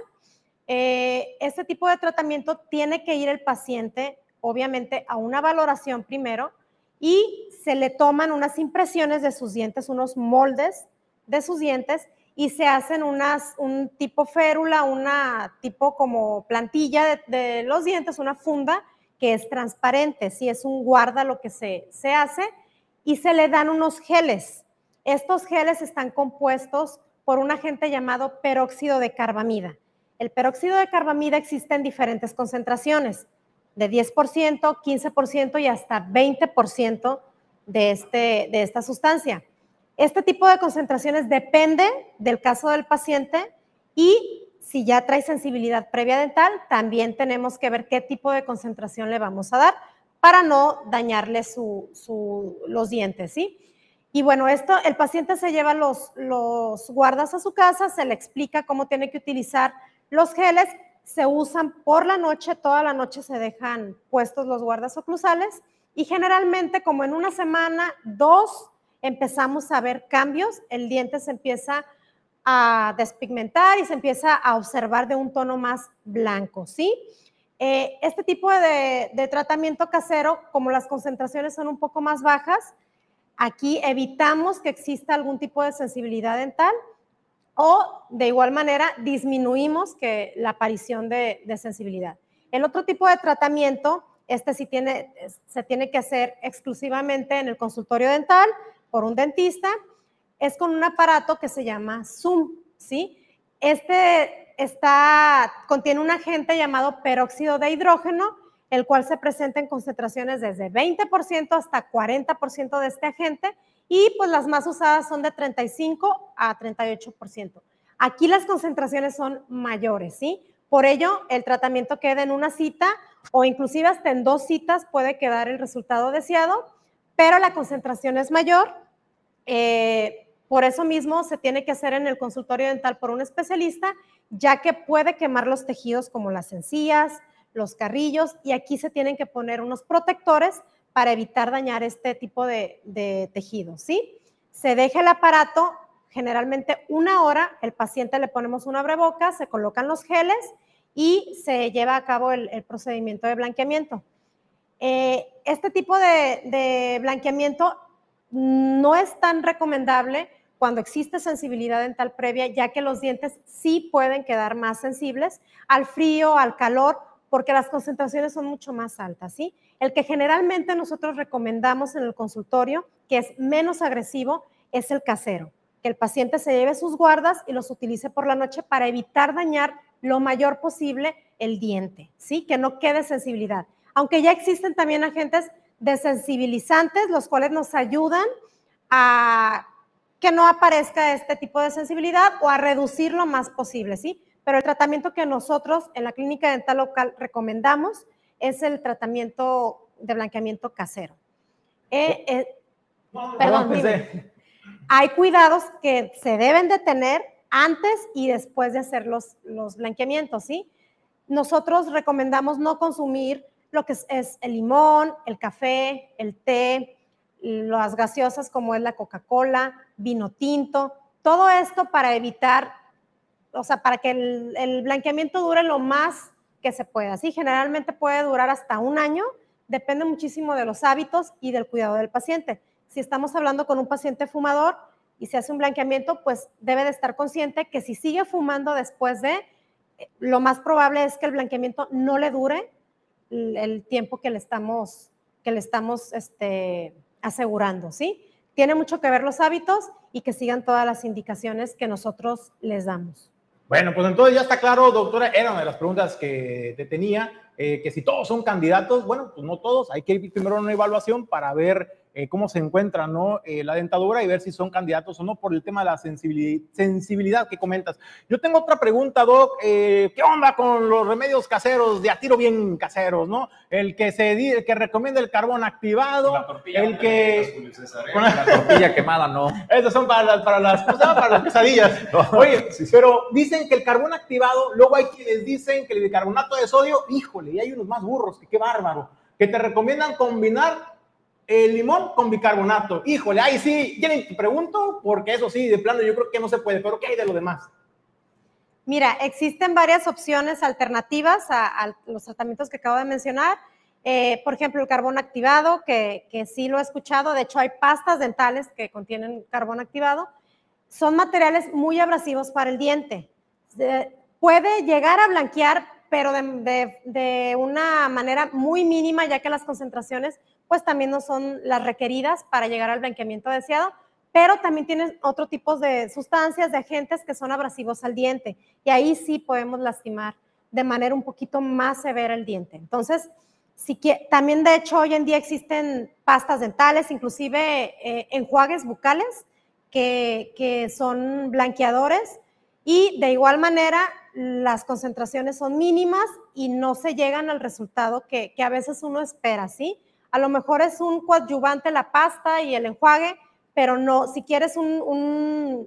Eh, este tipo de tratamiento tiene que ir el paciente obviamente a una valoración primero y se le toman unas impresiones de sus dientes, unos moldes de sus dientes y se hacen unas, un tipo férula, una tipo como plantilla de, los dientes, una funda que es transparente, si es un guarda lo que se, se hace y se le dan unos geles. Estos geles están compuestos por un agente llamado peróxido de carbamida. El peróxido de carbamida existe en diferentes concentraciones de 10%, 15% y hasta 20% de, este, de esta sustancia. Este tipo de concentraciones depende del caso del paciente y si ya trae sensibilidad previa dental, también tenemos que ver qué tipo de concentración le vamos a dar para no dañarle los dientes, ¿sí? Y bueno, esto, el paciente se lleva los, los guardas a su casa, se le explica cómo tiene que utilizar los geles se usan por la noche, toda la noche se dejan puestos los guardas oclusales y generalmente como en una semana, dos, empezamos a ver cambios, el diente se empieza a despigmentar y se empieza a observar de un tono más blanco, ¿sí? Eh, este tipo de, de tratamiento casero, como las concentraciones son un poco más bajas, aquí evitamos que exista algún tipo de sensibilidad dental o de igual manera disminuimos que la aparición de, sensibilidad. El otro tipo de tratamiento, este sí tiene, se tiene que hacer exclusivamente en el consultorio dental por un dentista, es con un aparato que se llama Zoom, ¿sí? Este está, contiene un agente llamado peróxido de hidrógeno, el cual se presenta en concentraciones desde 20% hasta 40% de este agente y pues las más usadas son de 35 a 38%. Aquí las concentraciones son mayores, ¿sí? Por ello, el tratamiento queda en una cita o inclusive hasta en dos citas puede quedar el resultado deseado, pero la concentración es mayor. Eh, por eso mismo se tiene que hacer en el consultorio dental por un especialista, ya que puede quemar los tejidos como las encías, los carrillos, y aquí se tienen que poner unos protectores para evitar dañar este tipo de, de tejidos, ¿sí? Se deja el aparato generalmente una hora, el paciente le ponemos una abreboca, se colocan los geles y se lleva a cabo el, procedimiento de blanqueamiento. Eh, este tipo de, blanqueamiento no es tan recomendable cuando existe sensibilidad dental previa, ya que los dientes sí pueden quedar más sensibles al frío, al calor porque las concentraciones son mucho más altas, ¿sí? El que generalmente nosotros recomendamos en el consultorio, que es menos agresivo, es el casero. que el paciente se lleve sus guardas y los utilice por la noche para evitar dañar lo mayor posible el diente, ¿sí? Que no quede sensibilidad. Aunque ya existen también agentes desensibilizantes, los cuales nos ayudan a que no aparezca este tipo de sensibilidad o a reducir lo más posible, ¿sí? Pero el tratamiento que nosotros en la clínica dental local recomendamos es el tratamiento de blanqueamiento casero. Eh, eh, perdón, hay cuidados que se deben de tener antes y después de hacer los, los blanqueamientos, ¿sí? Nosotros recomendamos no consumir lo que es, el limón, el café, el té, las gaseosas como es la Coca-Cola, vino tinto, todo esto para evitar, o sea, para que el, blanqueamiento dure lo más que se pueda. Sí, generalmente puede durar hasta un año, depende muchísimo de los hábitos y del cuidado del paciente. Si estamos hablando con un paciente fumador y se hace un blanqueamiento, pues debe de estar consciente que si sigue fumando después de, eh, lo más probable es que el blanqueamiento no le dure el tiempo que le estamos, que le estamos este, asegurando, ¿sí? Tiene mucho que ver los hábitos y que sigan todas las indicaciones que nosotros les damos. Bueno, pues entonces ya está claro, doctora, era una de las preguntas que te tenía, eh, que si todos son candidatos, bueno, pues no todos, hay que ir primero a una evaluación para ver eh, cómo se encuentra ¿no? Eh, la dentadura y ver si son candidatos o no por el tema de la sensibilidad, que comentas. Yo tengo otra pregunta, Doc. Eh, ¿Qué onda con los remedios caseros, de a tiro bien caseros, no? El que se el que recomienda el carbón activado, el que... Con la tortilla quemada, no. Esos son para las, para las, para las quesadillas. Oye, pero dicen que el carbón activado, luego hay quienes dicen que el bicarbonato de sodio, híjole, y hay unos más burros, que qué bárbaro, que te recomiendan combinar el limón con bicarbonato. Híjole, ahí sí, te pregunto, porque eso sí, de plano yo creo que no se puede, pero ¿qué hay de lo demás? Mira, existen varias opciones alternativas a, los tratamientos que acabo de mencionar. Eh, por ejemplo, el carbón activado, que, que, sí lo he escuchado. De hecho, hay pastas dentales que contienen carbón activado. Son materiales muy abrasivos para el diente. puede llegar a blanquear, pero de, una manera muy mínima, ya que las concentraciones pues también no son las requeridas para llegar al blanqueamiento deseado, pero también tienen otro tipo de sustancias, de agentes que son abrasivos al diente y ahí sí podemos lastimar de manera un poquito más severa el diente. Entonces, que, también de hecho hoy en día existen pastas dentales, inclusive eh, enjuagues bucales que, que son blanqueadores y de igual manera las concentraciones son mínimas y no se llegan al resultado que, que a veces uno espera, ¿sí? A lo mejor es un coadyuvante la pasta y el enjuague, pero no, si quieres un,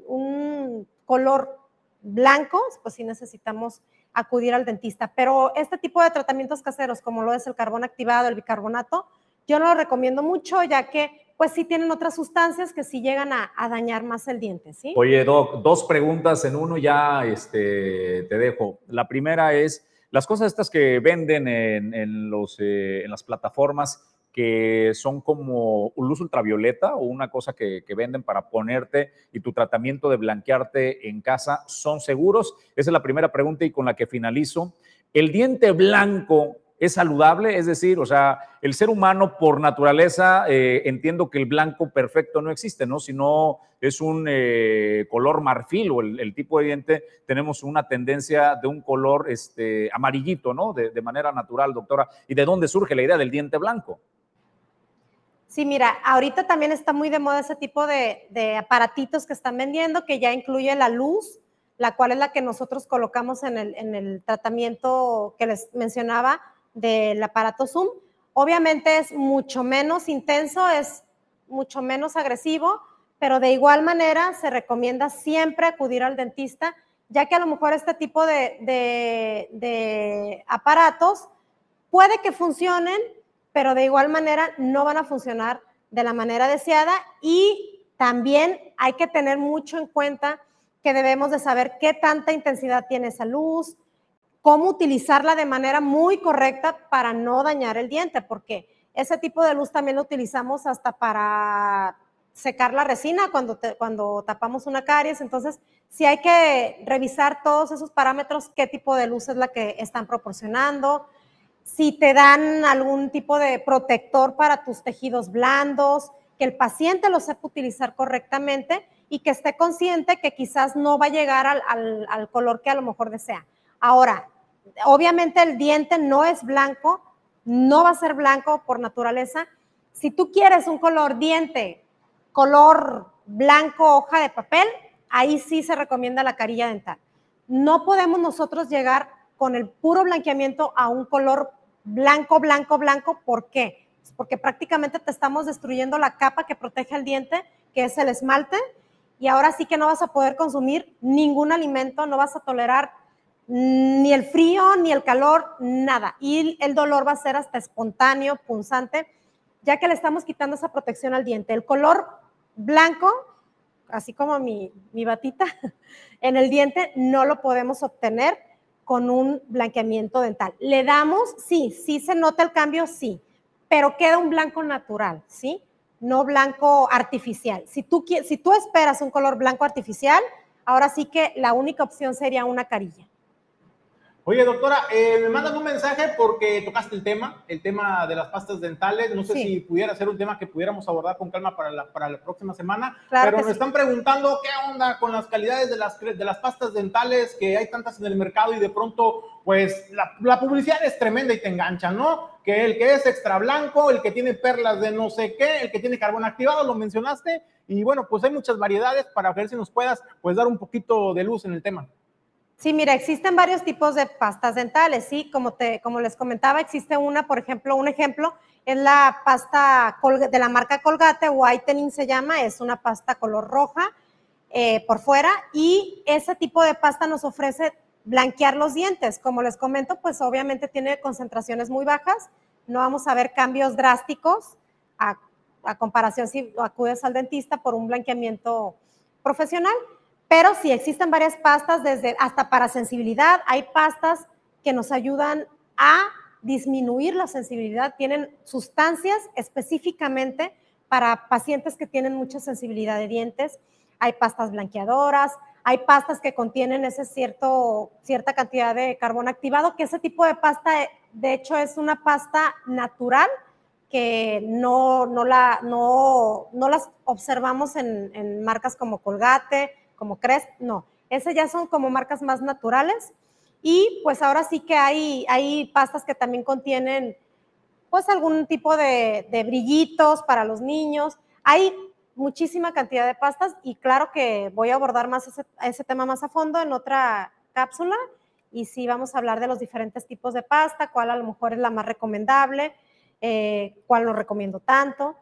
un, color blanco, pues sí necesitamos acudir al dentista. Pero este tipo de tratamientos caseros, como lo es el carbón activado, el bicarbonato, yo no lo recomiendo mucho, ya que pues sí tienen otras sustancias que sí llegan a, dañar más el diente, ¿sí? Oye, Doc, dos preguntas en uno ya este, te dejo. La primera es, las cosas estas que venden en, los, eh, en las plataformas, que son como luz ultravioleta o una cosa que, venden para ponerte y tu tratamiento de blanquearte en casa, ¿son seguros? Esa es la primera pregunta y con la que finalizo. ¿El diente blanco es saludable? Es decir, o sea, el ser humano por naturaleza, eh, entiendo que el blanco perfecto no existe, ¿no? Sino es un eh, color marfil o el, tipo de diente, tenemos una tendencia de un color este, amarillito, ¿no? De, de manera natural, doctora. ¿Y de dónde surge la idea del diente blanco? Sí, mira, ahorita también está muy de moda ese tipo de, aparatitos que están vendiendo, que ya incluye la luz, la cual es la que nosotros colocamos en el, tratamiento que les mencionaba del aparato Zoom. Obviamente es mucho menos intenso, es mucho menos agresivo, pero de igual manera se recomienda siempre acudir al dentista, ya que a lo mejor este tipo de, aparatos puede que funcionen, pero de igual manera no van a funcionar de la manera deseada y también hay que tener mucho en cuenta que debemos de saber qué tanta intensidad tiene esa luz, cómo utilizarla de manera muy correcta para no dañar el diente, porque ese tipo de luz también lo utilizamos hasta para secar la resina cuando, cuando tapamos una caries. Entonces, sí hay que revisar todos esos parámetros, qué tipo de luz es la que están proporcionando, si te dan algún tipo de protector para tus tejidos blandos, que el paciente lo sepa utilizar correctamente y que esté consciente que quizás no va a llegar al, al color que a lo mejor desea. Ahora, obviamente el diente no es blanco, no va a ser blanco por naturaleza. Si tú quieres un color diente, color blanco, hoja de papel, ahí sí se recomienda la carilla dental. No podemos nosotros llegar con el puro blanqueamiento a un color blanco, blanco, blanco. ¿Por qué? Porque prácticamente te estamos destruyendo la capa que protege el diente, que es el esmalte, y ahora sí que no vas a poder consumir ningún alimento, no vas a tolerar ni el frío, ni el calor, nada. Y el dolor va a ser hasta espontáneo, punzante, ya que le estamos quitando esa protección al diente. El color blanco, así como mi, mi batita, en el diente no lo podemos obtener con un blanqueamiento dental. Le damos, sí, sí se nota el cambio, sí, pero queda un blanco natural, ¿sí? No blanco artificial. Si tú, si tú esperas un color blanco artificial, ahora sí que la única opción sería una carilla. Oye, doctora, eh, me mandan un mensaje porque tocaste el tema, el tema de las pastas dentales. No sé si pudiera ser un tema que pudiéramos abordar con calma para la, para la próxima semana. pero me están preguntando qué onda con las calidades de las, de las pastas dentales, que hay tantas en el mercado y de pronto, pues la, la publicidad es tremenda y te engancha, ¿no? Que el que es extra blanco, el que tiene perlas de no sé qué, el que tiene carbón activado, lo mencionaste. Y bueno, pues hay muchas variedades para ver si nos puedas pues dar un poquito de luz en el tema. Sí, mira, existen varios tipos de pastas dentales, ¿sí? Como, te, como les comentaba, existe una, por ejemplo, un ejemplo es la pasta de la marca Colgate, Whitening se llama, es una pasta color roja eh, por fuera y ese tipo de pasta nos ofrece blanquear los dientes. Como les comento, pues obviamente tiene concentraciones muy bajas, no vamos a ver cambios drásticos a, a comparación si acudes al dentista por un blanqueamiento profesional. Pero sí existen varias pastas, desde hasta para sensibilidad. Hay pastas que nos ayudan a disminuir la sensibilidad. Tienen sustancias específicamente para pacientes que tienen mucha sensibilidad de dientes. Hay pastas blanqueadoras, hay pastas que contienen ese cierto, cierta cantidad de carbón activado, que ese tipo de pasta, de hecho, es una pasta natural que no, no, la, no, no las observamos en, en marcas como Colgate, como Crest, no. Esas ya son como marcas más naturales. Y pues ahora sí que hay, hay pastas que también contienen pues algún tipo de, brillitos para los niños. Hay muchísima cantidad de pastas y claro que voy a abordar más ese, tema más a fondo en otra cápsula y sí vamos a hablar de los diferentes tipos de pasta, cuál a lo mejor es la más recomendable, eh, cuál no recomiendo tanto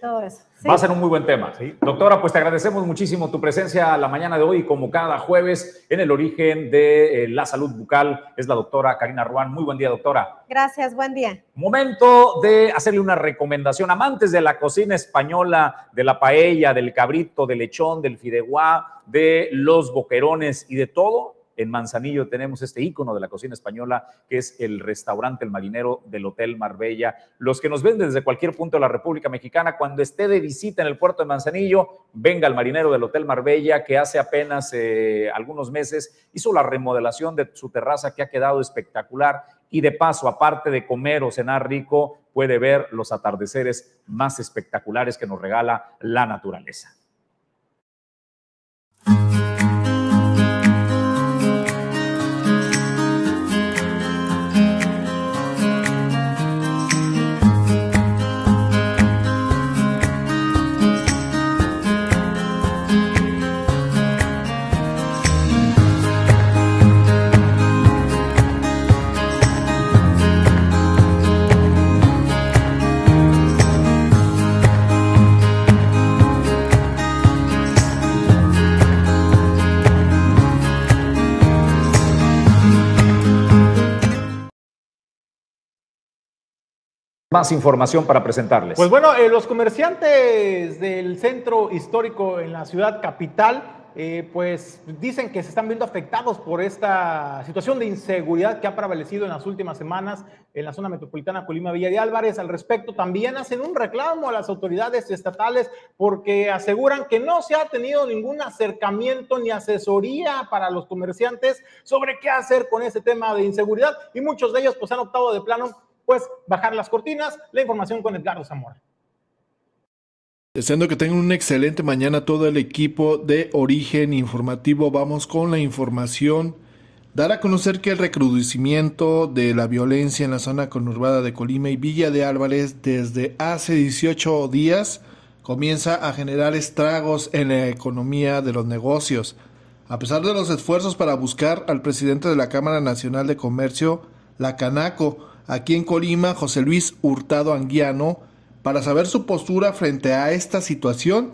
todo eso. Va a ser un muy buen tema. Doctora, pues te agradecemos muchísimo tu presencia la mañana de hoy, como cada jueves, en el origen de eh, la salud bucal. Es la doctora Karina Ruán. Muy buen día, doctora. Gracias, buen día. Momento de hacerle una recomendación. Amantes de la cocina española, de la paella, del cabrito, del lechón, del fideuá, de los boquerones y de todo, en Manzanillo tenemos este ícono de la cocina española, que es el restaurante El Marinero del Hotel Marbella. Los que nos ven desde cualquier punto de la República Mexicana, cuando esté de visita en el puerto de Manzanillo, venga al Marinero del Hotel Marbella, que hace apenas eh, algunos meses hizo la remodelación de su terraza, que ha quedado espectacular. Y de paso, aparte de comer o cenar rico, puede ver los atardeceres más espectaculares que nos regala la naturaleza. Más información para presentarles. Pues bueno, eh, los comerciantes del centro histórico en la ciudad capital, eh, pues dicen que se están viendo afectados por esta situación de inseguridad que ha prevalecido en las últimas semanas en la zona metropolitana Colima Villa de Álvarez. Al respecto, también hacen un reclamo a las autoridades estatales porque aseguran que no se ha tenido ningún acercamiento ni asesoría para los comerciantes sobre qué hacer con ese tema de inseguridad y muchos de ellos pues han optado de plano pues bajar las cortinas. La información con Edgardo Zamora. Deseando que tengan una excelente mañana todo el equipo de Origen Informativo. Vamos con la información. Dar a conocer que el recrudecimiento de la violencia en la zona conurbada de Colima y Villa de Álvarez desde hace 18 días comienza a generar estragos en la economía de los negocios. A pesar de los esfuerzos para buscar al presidente de la Cámara Nacional de Comercio, la Canaco, aquí en Colima, José Luis Hurtado Anguiano, para saber su postura frente a esta situación,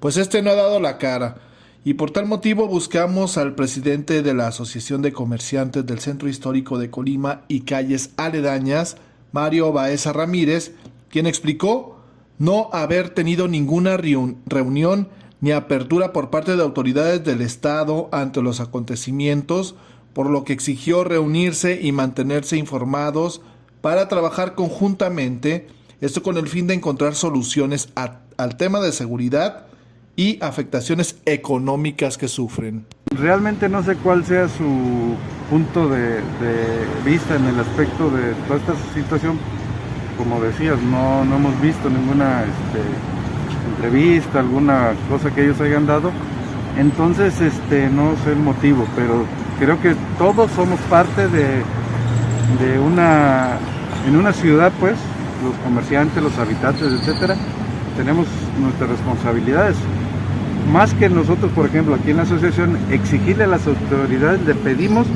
pues este no ha dado la cara. Y por tal motivo buscamos al presidente de la Asociación de Comerciantes del Centro Histórico de Colima y calles aledañas, Mario Baeza Ramírez, quien explicó no haber tenido ninguna reunión ni apertura por parte de autoridades del Estado ante los acontecimientos, por lo que exigió reunirse y mantenerse informados para trabajar conjuntamente esto con el fin de encontrar soluciones al tema de seguridad y afectaciones económicas que sufren. Realmente no sé cuál sea su punto de, vista en el aspecto de toda esta situación. Como decías, no, hemos visto ninguna este, entrevista, alguna cosa que ellos hayan dado. Entonces, este, no sé el motivo, pero creo que todos somos parte de, de una, en una ciudad, pues, los comerciantes, los habitantes, etcétera, tenemos nuestras responsabilidades. Más que nosotros, por ejemplo, aquí en la asociación, exigirle a las autoridades, le pedimos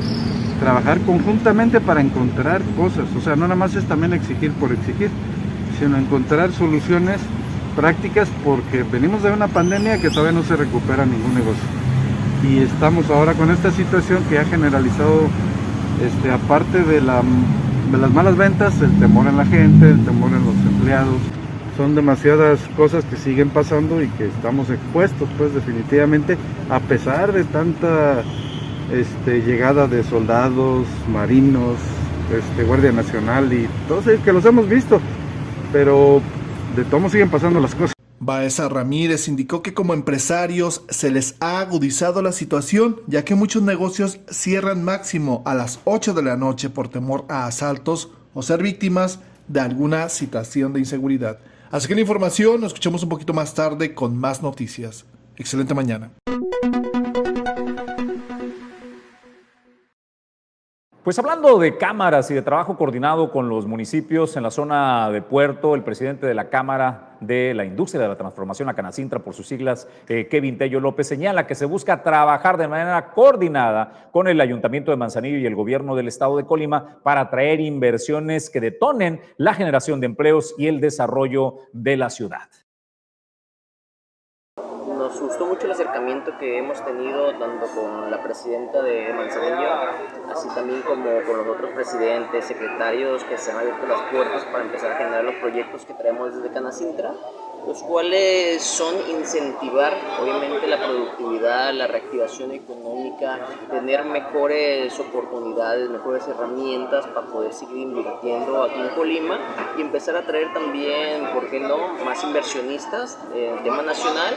trabajar conjuntamente para encontrar cosas. O sea, no nada más es también exigir por exigir, sino encontrar soluciones prácticas porque venimos de una pandemia que todavía no se recupera ningún negocio. Y estamos ahora con esta situación que ha generalizado, este, aparte de la de las malas ventas, el temor en la gente, el temor en los empleados. Son demasiadas cosas que siguen pasando y que estamos expuestos, pues definitivamente, a pesar de tanta este, llegada de soldados, marinos, este, Guardia Nacional y todos ellos que los hemos visto, pero de todos siguen pasando las cosas. Baeza Ramírez indicó que como empresarios se les ha agudizado la situación, ya que muchos negocios cierran máximo a las 8 de la noche por temor a asaltos o ser víctimas de alguna situación de inseguridad. Así que la información nos escuchamos un poquito más tarde con más noticias. Excelente mañana. Pues hablando de cámaras y de trabajo coordinado con los municipios en la zona de Puerto, el presidente de la Cámara de la Industria de la Transformación, la Canacintra por sus siglas, eh, Kevin Tello López, señala que se busca trabajar de manera coordinada con el Ayuntamiento de Manzanillo y el gobierno del estado de Colima para atraer inversiones que detonen la generación de empleos y el desarrollo de la ciudad nos gustó mucho el acercamiento que hemos tenido tanto con la presidenta de Manzanillo, así también como con los otros presidentes, secretarios que se han abierto las puertas para empezar a generar los proyectos que traemos desde Canacintra los cuales son incentivar obviamente la productividad, la reactivación económica, tener mejores oportunidades, mejores herramientas para poder seguir invirtiendo aquí en Colima y empezar a traer también, ¿por qué no?, más inversionistas en tema nacional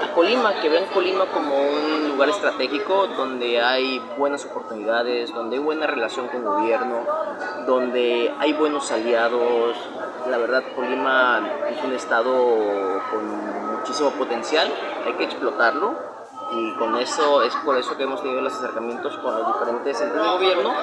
a Colima, que vean Colima como un lugar estratégico donde hay buenas oportunidades, donde hay buena relación con el gobierno, donde hay buenos aliados. La verdad, Colima es un estado con muchísimo potencial, hay que explotarlo y con eso es por eso que hemos tenido los acercamientos con los diferentes entes de gobierno.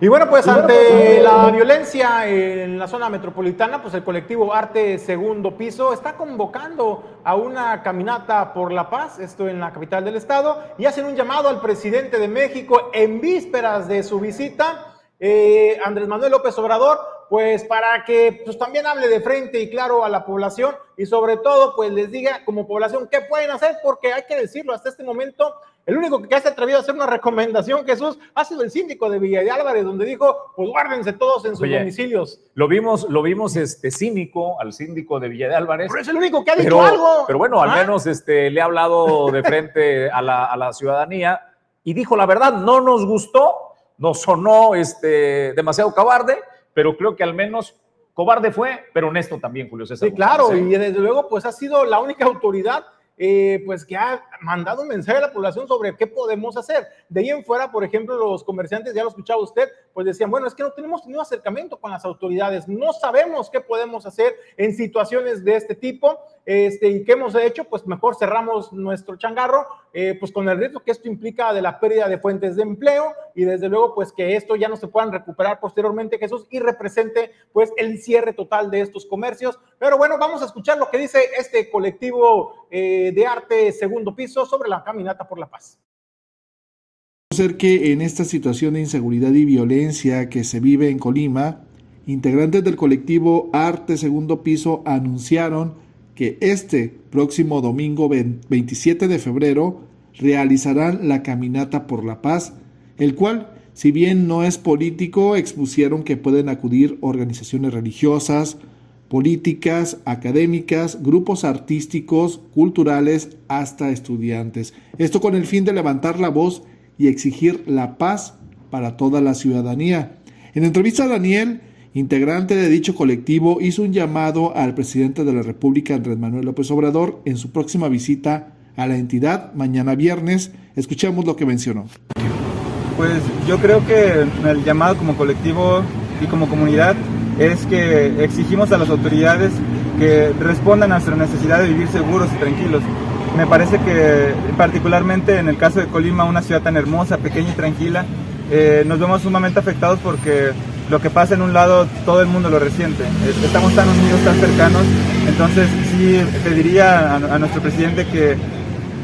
Y bueno, pues ante la violencia en la zona metropolitana, pues el colectivo Arte Segundo Piso está convocando a una caminata por la paz, esto en la capital del estado, y hacen un llamado al presidente de México en vísperas de su visita eh, Andrés Manuel López Obrador, pues para que pues, también hable de frente y claro a la población y sobre todo pues les diga como población qué pueden hacer, porque hay que decirlo, hasta este momento el único que se ha atrevido a hacer una recomendación, Jesús, ha sido el síndico de Villa de Álvarez, donde dijo, pues guárdense todos en sus domicilios. Lo vimos, lo vimos este cínico al síndico de Villa de Álvarez. Pero es el único que ha dicho algo. Pero bueno, al ¿Ah? menos este, le ha hablado de frente a la, a la ciudadanía y dijo la verdad, no nos gustó no sonó este, demasiado cobarde, pero creo que al menos cobarde fue, pero honesto también, Julio César. Sí, claro, y desde luego, pues ha sido la única autoridad eh, pues que ha, mandado un mensaje a la población sobre qué podemos hacer. De ahí en fuera, por ejemplo, los comerciantes, ya lo escuchaba usted, pues decían, bueno, es que no tenemos tenido acercamiento con las autoridades, no sabemos qué podemos hacer en situaciones de este tipo, este, y qué hemos hecho, pues mejor cerramos nuestro changarro, eh, pues con el riesgo que esto implica de la pérdida de fuentes de empleo y desde luego, pues que esto ya no se puedan recuperar posteriormente, Jesús, y represente pues el cierre total de estos comercios. Pero bueno, vamos a escuchar lo que dice este colectivo eh, de arte segundo piso sobre la caminata por la paz ser que en esta situación de inseguridad y violencia que se vive en Colima, integrantes del colectivo Arte Segundo Piso anunciaron que este próximo domingo 27 de febrero realizarán la Caminata por la Paz, el cual, si bien no es político, expusieron que pueden acudir organizaciones religiosas, políticas, académicas, grupos artísticos, culturales, hasta estudiantes. Esto con el fin de levantar la voz y exigir la paz para toda la ciudadanía. En entrevista a Daniel, integrante de dicho colectivo, hizo un llamado al presidente de la República, Andrés Manuel López Obrador, en su próxima visita a la entidad mañana viernes. Escuchemos lo que mencionó. Pues yo creo que el llamado como colectivo y como comunidad es que exigimos a las autoridades que respondan a nuestra necesidad de vivir seguros y tranquilos. Me parece que particularmente en el caso de Colima, una ciudad tan hermosa, pequeña y tranquila, eh, nos vemos sumamente afectados porque lo que pasa en un lado todo el mundo lo resiente. Estamos tan unidos, tan cercanos, entonces sí pediría a, a nuestro presidente que,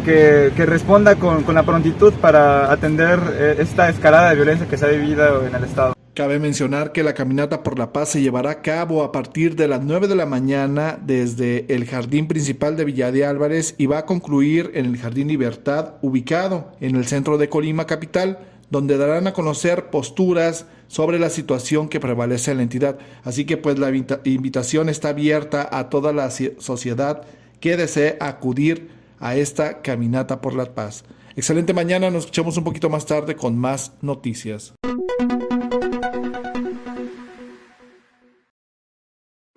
que, que responda con, con, la prontitud para atender eh, esta escalada de violencia que se ha vivido en el Estado. Cabe mencionar que la caminata por la paz se llevará a cabo a partir de las 9 de la mañana desde el jardín principal de Villa de Álvarez y va a concluir en el Jardín Libertad, ubicado en el centro de Colima Capital, donde darán a conocer posturas sobre la situación que prevalece en la entidad. Así que pues la invitación está abierta a toda la sociedad que desee acudir a esta caminata por la paz. Excelente mañana, nos escuchamos un poquito más tarde con más noticias.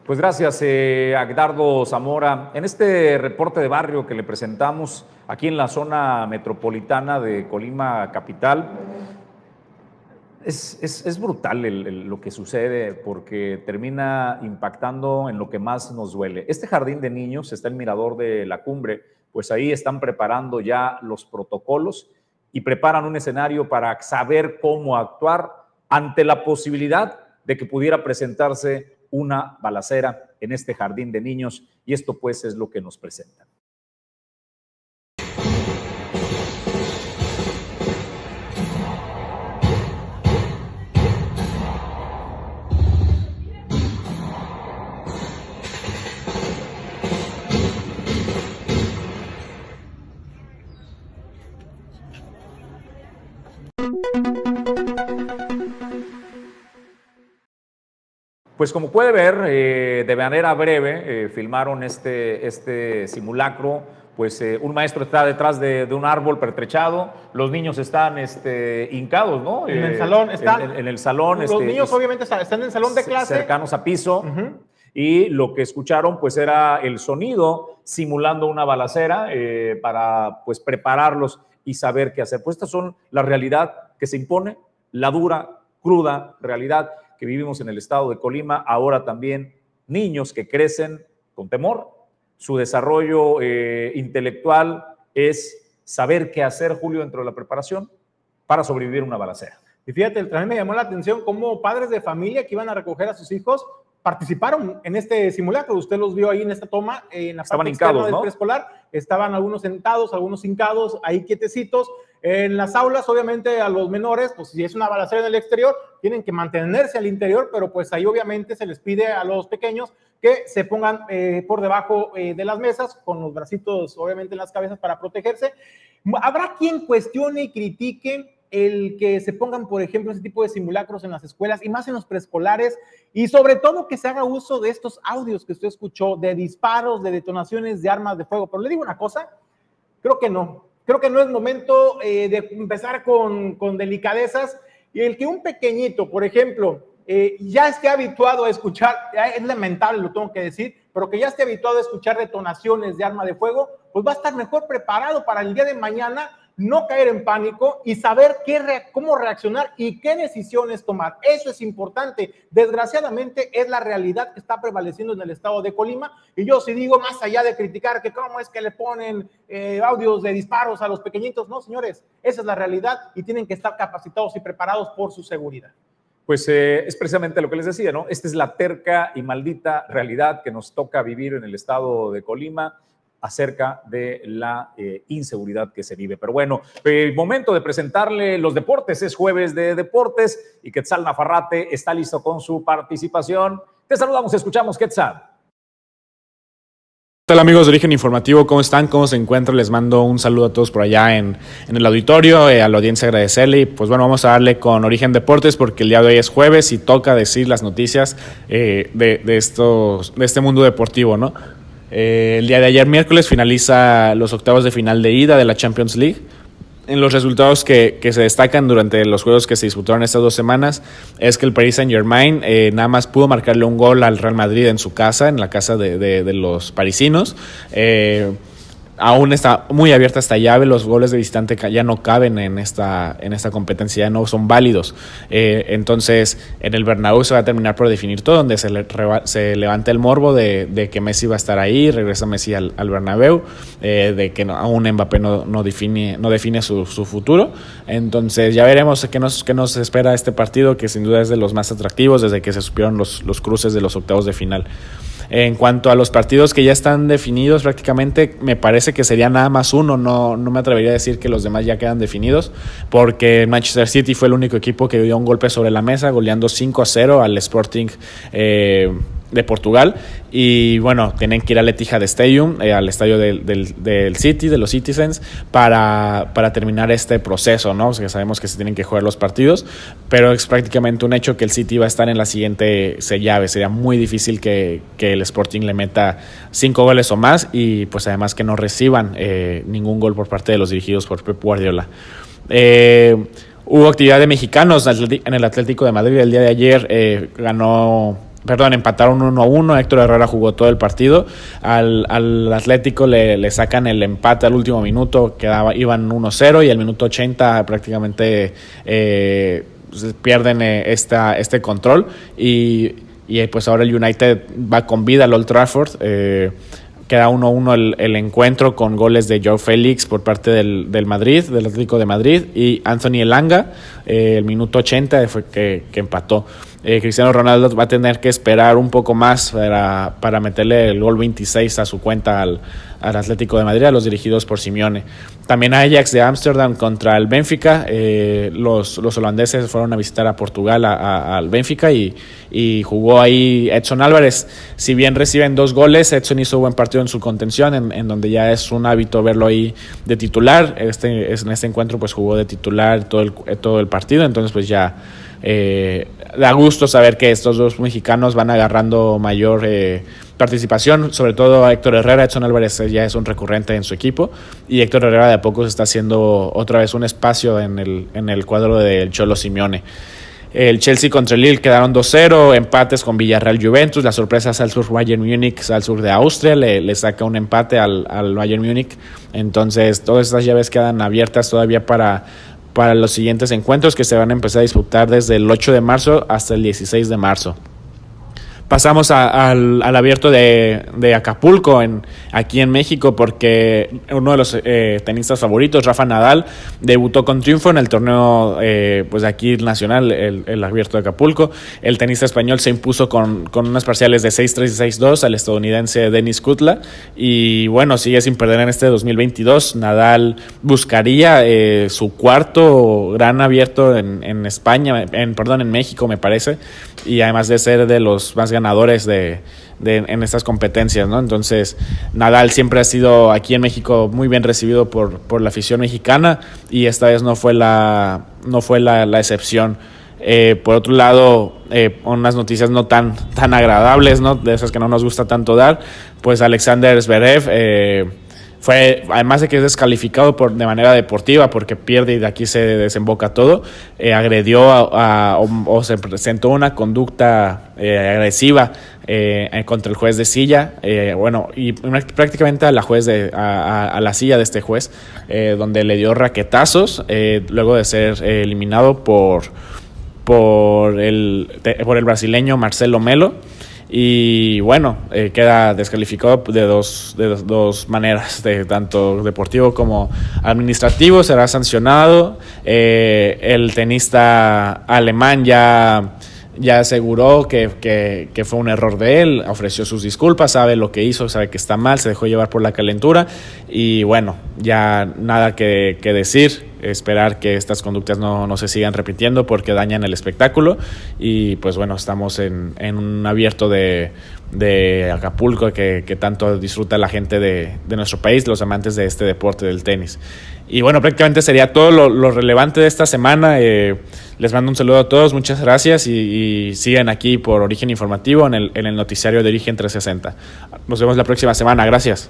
Pues gracias, eh, Agdardo Zamora. En este reporte de barrio que le presentamos aquí en la zona metropolitana de Colima Capital, es, es, brutal lo que sucede porque termina impactando en lo que más nos duele. Este jardín de niños está el mirador de la cumbre, pues ahí están preparando ya los protocolos y preparan un escenario para saber cómo actuar ante la posibilidad de que pudiera presentarse una balacera en este jardín de niños y esto pues es lo que nos presentan. Pues como puede ver, eh, de manera breve, eh, filmaron este, este simulacro, pues eh, un maestro está detrás de, un árbol pertrechado, los niños están este, hincados, ¿no? En el salón, están. En, el salón. Los este, niños obviamente están, en el salón de clase. Cercanos a piso. Y lo que escucharon, pues, era el sonido simulando una balacera para, pues, prepararlos y saber qué hacer. Pues estas son la realidad que se impone, la dura, cruda realidad que vivimos en el estado de Colima, ahora también niños que crecen con temor. Su desarrollo eh, intelectual es saber qué hacer, Julio, dentro de la preparación para sobrevivir una balacera. Y fíjate, también me llamó la atención cómo padres de familia que iban a recoger a sus hijos participaron en este simulacro. Usted los vio ahí en esta toma, en la Estaban parte del preescolar. Estaban algunos sentados, algunos hincados, ahí quietecitos. En las aulas, obviamente, a los menores, pues si es una balacera en el exterior, tienen que mantenerse al interior, pero pues ahí obviamente se les pide a los pequeños que se pongan eh, por debajo eh, de las mesas, con los bracitos, obviamente, en las cabezas para protegerse. Habrá quien cuestione y critique el que se pongan, por ejemplo, ese tipo de simulacros en las escuelas y más en los preescolares y sobre todo que se haga uso de estos audios que usted escuchó de disparos, de detonaciones de armas de fuego. Pero le digo una cosa, creo que no. Creo que no es momento eh, de empezar con, con, delicadezas. Y el que un pequeñito, por ejemplo, eh, ya esté habituado a escuchar, es lamentable, lo tengo que decir, pero que ya esté habituado a escuchar detonaciones de arma de fuego, pues va a estar mejor preparado para el día de mañana no caer en pánico y saber qué cómo reaccionar y qué decisiones tomar. Eso es importante. Desgraciadamente es la realidad que está prevaleciendo en el estado de Colima. Y yo sí digo, más allá de criticar que cómo es que le ponen eh, audios de disparos a los pequeñitos, no, señores, esa es la realidad y tienen que estar capacitados y preparados por su seguridad. Pues eh, es precisamente lo que les decía, ¿no? Esta es la terca y maldita realidad que nos toca vivir en el estado de Colima acerca de la eh, inseguridad que se vive. Pero bueno, el momento de presentarle los deportes es jueves de deportes y Quetzal Nafarrate está listo con su participación. Te saludamos, escuchamos, Quetzal. Hola amigos de Origen Informativo? ¿Cómo están? ¿Cómo se encuentran? Les mando un saludo a todos por allá en, el auditorio, eh, a la audiencia agradecerle y pues bueno, vamos a darle con Origen Deportes porque el día de hoy es jueves y toca decir las noticias eh, de, de, estos, de este mundo deportivo, ¿no? Eh, el día de ayer, miércoles, finaliza los octavos de final de ida de la Champions League. En los resultados que, se destacan durante los juegos que se disputaron estas dos semanas es que el Paris Saint Germain eh, nada más pudo marcarle un gol al Real Madrid en su casa, en la casa de, los parisinos. Eh, aún está muy abierta esta llave, los goles de distante ya no caben en esta, en esta competencia, ya no son válidos. Eh, entonces, en el Bernabéu se va a terminar por definir todo, donde se, se levanta el morbo de, que Messi va a estar ahí, regresa Messi al, Bernabéu, eh, de que aún Mbappé no, no, define, no define su, futuro. Entonces, ya veremos qué nos, qué nos espera este partido, que sin duda es de los más atractivos desde que se supieron los, los cruces de los octavos de final. En cuanto a los partidos que ya están definidos prácticamente, me parece que sería nada más uno, no, no me atrevería a decir que los demás ya quedan definidos, porque Manchester City fue el único equipo que dio un golpe sobre la mesa, goleando 5 a 0 al Sporting. Eh, de Portugal. Y bueno, tienen que ir al Etihad Stadium, eh, al estadio del, del, City, de los Citizens, para, para terminar este proceso, ¿no? O sea, sabemos que se tienen que jugar los partidos, pero es prácticamente un hecho que el City va a estar en la siguiente llave. Sería muy difícil que, que el Sporting le meta cinco goles o más y pues además que no reciban eh, ningún gol por parte de los dirigidos por Pep Guardiola. Eh, hubo actividad de mexicanos en el Atlético de Madrid el día de ayer. ganó perdón, empataron 1-1, Héctor Herrera jugó todo el partido, al, al Atlético le, le, sacan el empate al último minuto, quedaba, iban 1-0 y al minuto 80 prácticamente eh, pierden eh, esta, este control y, y, pues ahora el United va con vida al Old Trafford. Eh, queda 1-1 el, el, encuentro con goles de Joe Félix por parte del, del Madrid, del Atlético de Madrid, y Anthony Elanga, el minuto 80 fue que, que empató. Eh, Cristiano Ronaldo va a tener que esperar un poco más para, para meterle el gol 26 a su cuenta al, al, Atlético de Madrid, a los dirigidos por Simeone. También Ajax de Ámsterdam contra el Benfica. Eh, los, los, holandeses fueron a visitar a Portugal, al Benfica, y, y, jugó ahí Edson Álvarez. Si bien reciben dos goles, Edson hizo buen partido en su contención, en, en donde ya es un hábito verlo ahí de titular. Este, en este encuentro pues jugó de titular todo el, todo el partido, entonces pues ya eh, da gusto saber que estos dos mexicanos van agarrando mayor eh, participación, sobre todo Héctor Herrera. Edson Álvarez ya es un recurrente en su equipo y Héctor Herrera de a poco se está haciendo otra vez un espacio en el, en el cuadro del Cholo Simeone. El Chelsea contra el Lille quedaron 2-0, empates con Villarreal Juventus, la sorpresa Salzburg Bayern Múnich, Salzburg de Austria, le, le saca un empate al, al Bayern Múnich. Entonces, todas estas llaves quedan abiertas todavía para para los siguientes encuentros que se van a empezar a disputar desde el 8 de marzo hasta el 16 de marzo. Pasamos al, abierto de, Acapulco, en, aquí en México, porque uno de los eh, tenistas favoritos, Rafa Nadal, debutó con triunfo en el torneo eh, pues aquí nacional, el, abierto de Acapulco. El tenista español se impuso con, unas parciales de 6-3 y 6-2 al estadounidense Denis Kutla. Y bueno, sigue sin perder en este 2022. Nadal buscaría eh, su cuarto gran abierto en, en España, en, perdón, en México, me parece. Y además de ser de los más ganadores de, en estas competencias, ¿no? Entonces, Nadal siempre ha sido aquí en México muy bien recibido por, por la afición mexicana y esta vez no fue la, no fue la, excepción. Eh, por otro lado, eh, unas noticias no tan, tan agradables, ¿no? De esas que no nos gusta tanto dar, pues Alexander Zverev eh, fue, además de que es descalificado por, de manera deportiva porque pierde y de aquí se desemboca todo, eh, agredió a, o, se presentó una conducta eh, agresiva eh, contra el juez de silla, bueno, y prácticamente a la juez de, a, la silla de este juez, donde le dio raquetazos luego de ser eliminado por, por, el, por el brasileño Marcelo Melo. Y bueno, eh, queda descalificado de dos, de dos, maneras, de tanto deportivo como administrativo, será sancionado. Eh, el tenista alemán ya ya aseguró que, que, fue un error de él, ofreció sus disculpas, sabe lo que hizo, sabe que está mal, se dejó llevar por la calentura. Y bueno, ya nada que decir, esperar que estas conductas no, no, se sigan repitiendo porque dañan el espectáculo y pues bueno, estamos en, en un abierto de, de Acapulco que, que, tanto disfruta la gente de, de, nuestro país, los amantes de este deporte del tenis. Y bueno, prácticamente sería todo lo, lo relevante de esta semana. Eh, les mando un saludo a todos, muchas gracias y, y sigan aquí por Origen Informativo en el, en el noticiario de Origen 360. Nos vemos la próxima semana, gracias.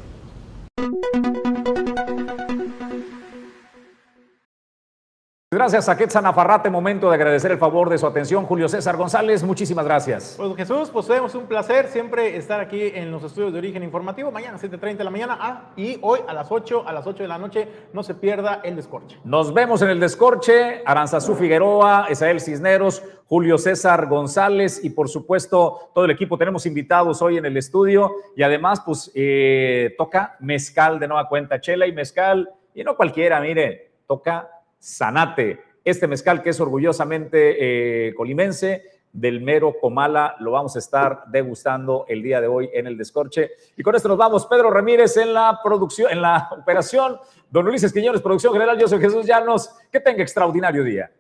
Gracias a Quetzal Nafarrate, momento de agradecer el favor de su atención. Julio César González, muchísimas gracias. Pues Jesús, pues tenemos un placer siempre estar aquí en los estudios de origen informativo. Mañana 7.30 de la mañana ah, y hoy a las 8, a las 8 de la noche, no se pierda el descorche. Nos vemos en el descorche. Aranzazú Figueroa, Esael Cisneros, Julio César González y por supuesto todo el equipo. Tenemos invitados hoy en el estudio y además pues eh, toca mezcal de nueva cuenta, chela y mezcal y no cualquiera, mire, toca Sanate. Este mezcal que es orgullosamente eh, colimense, del mero Comala, lo vamos a estar degustando el día de hoy en el Descorche. Y con esto nos vamos. Pedro Ramírez en la producción, en la operación. Don Ulises Quiñones, producción general. Yo soy Jesús Llanos. Que tenga extraordinario día.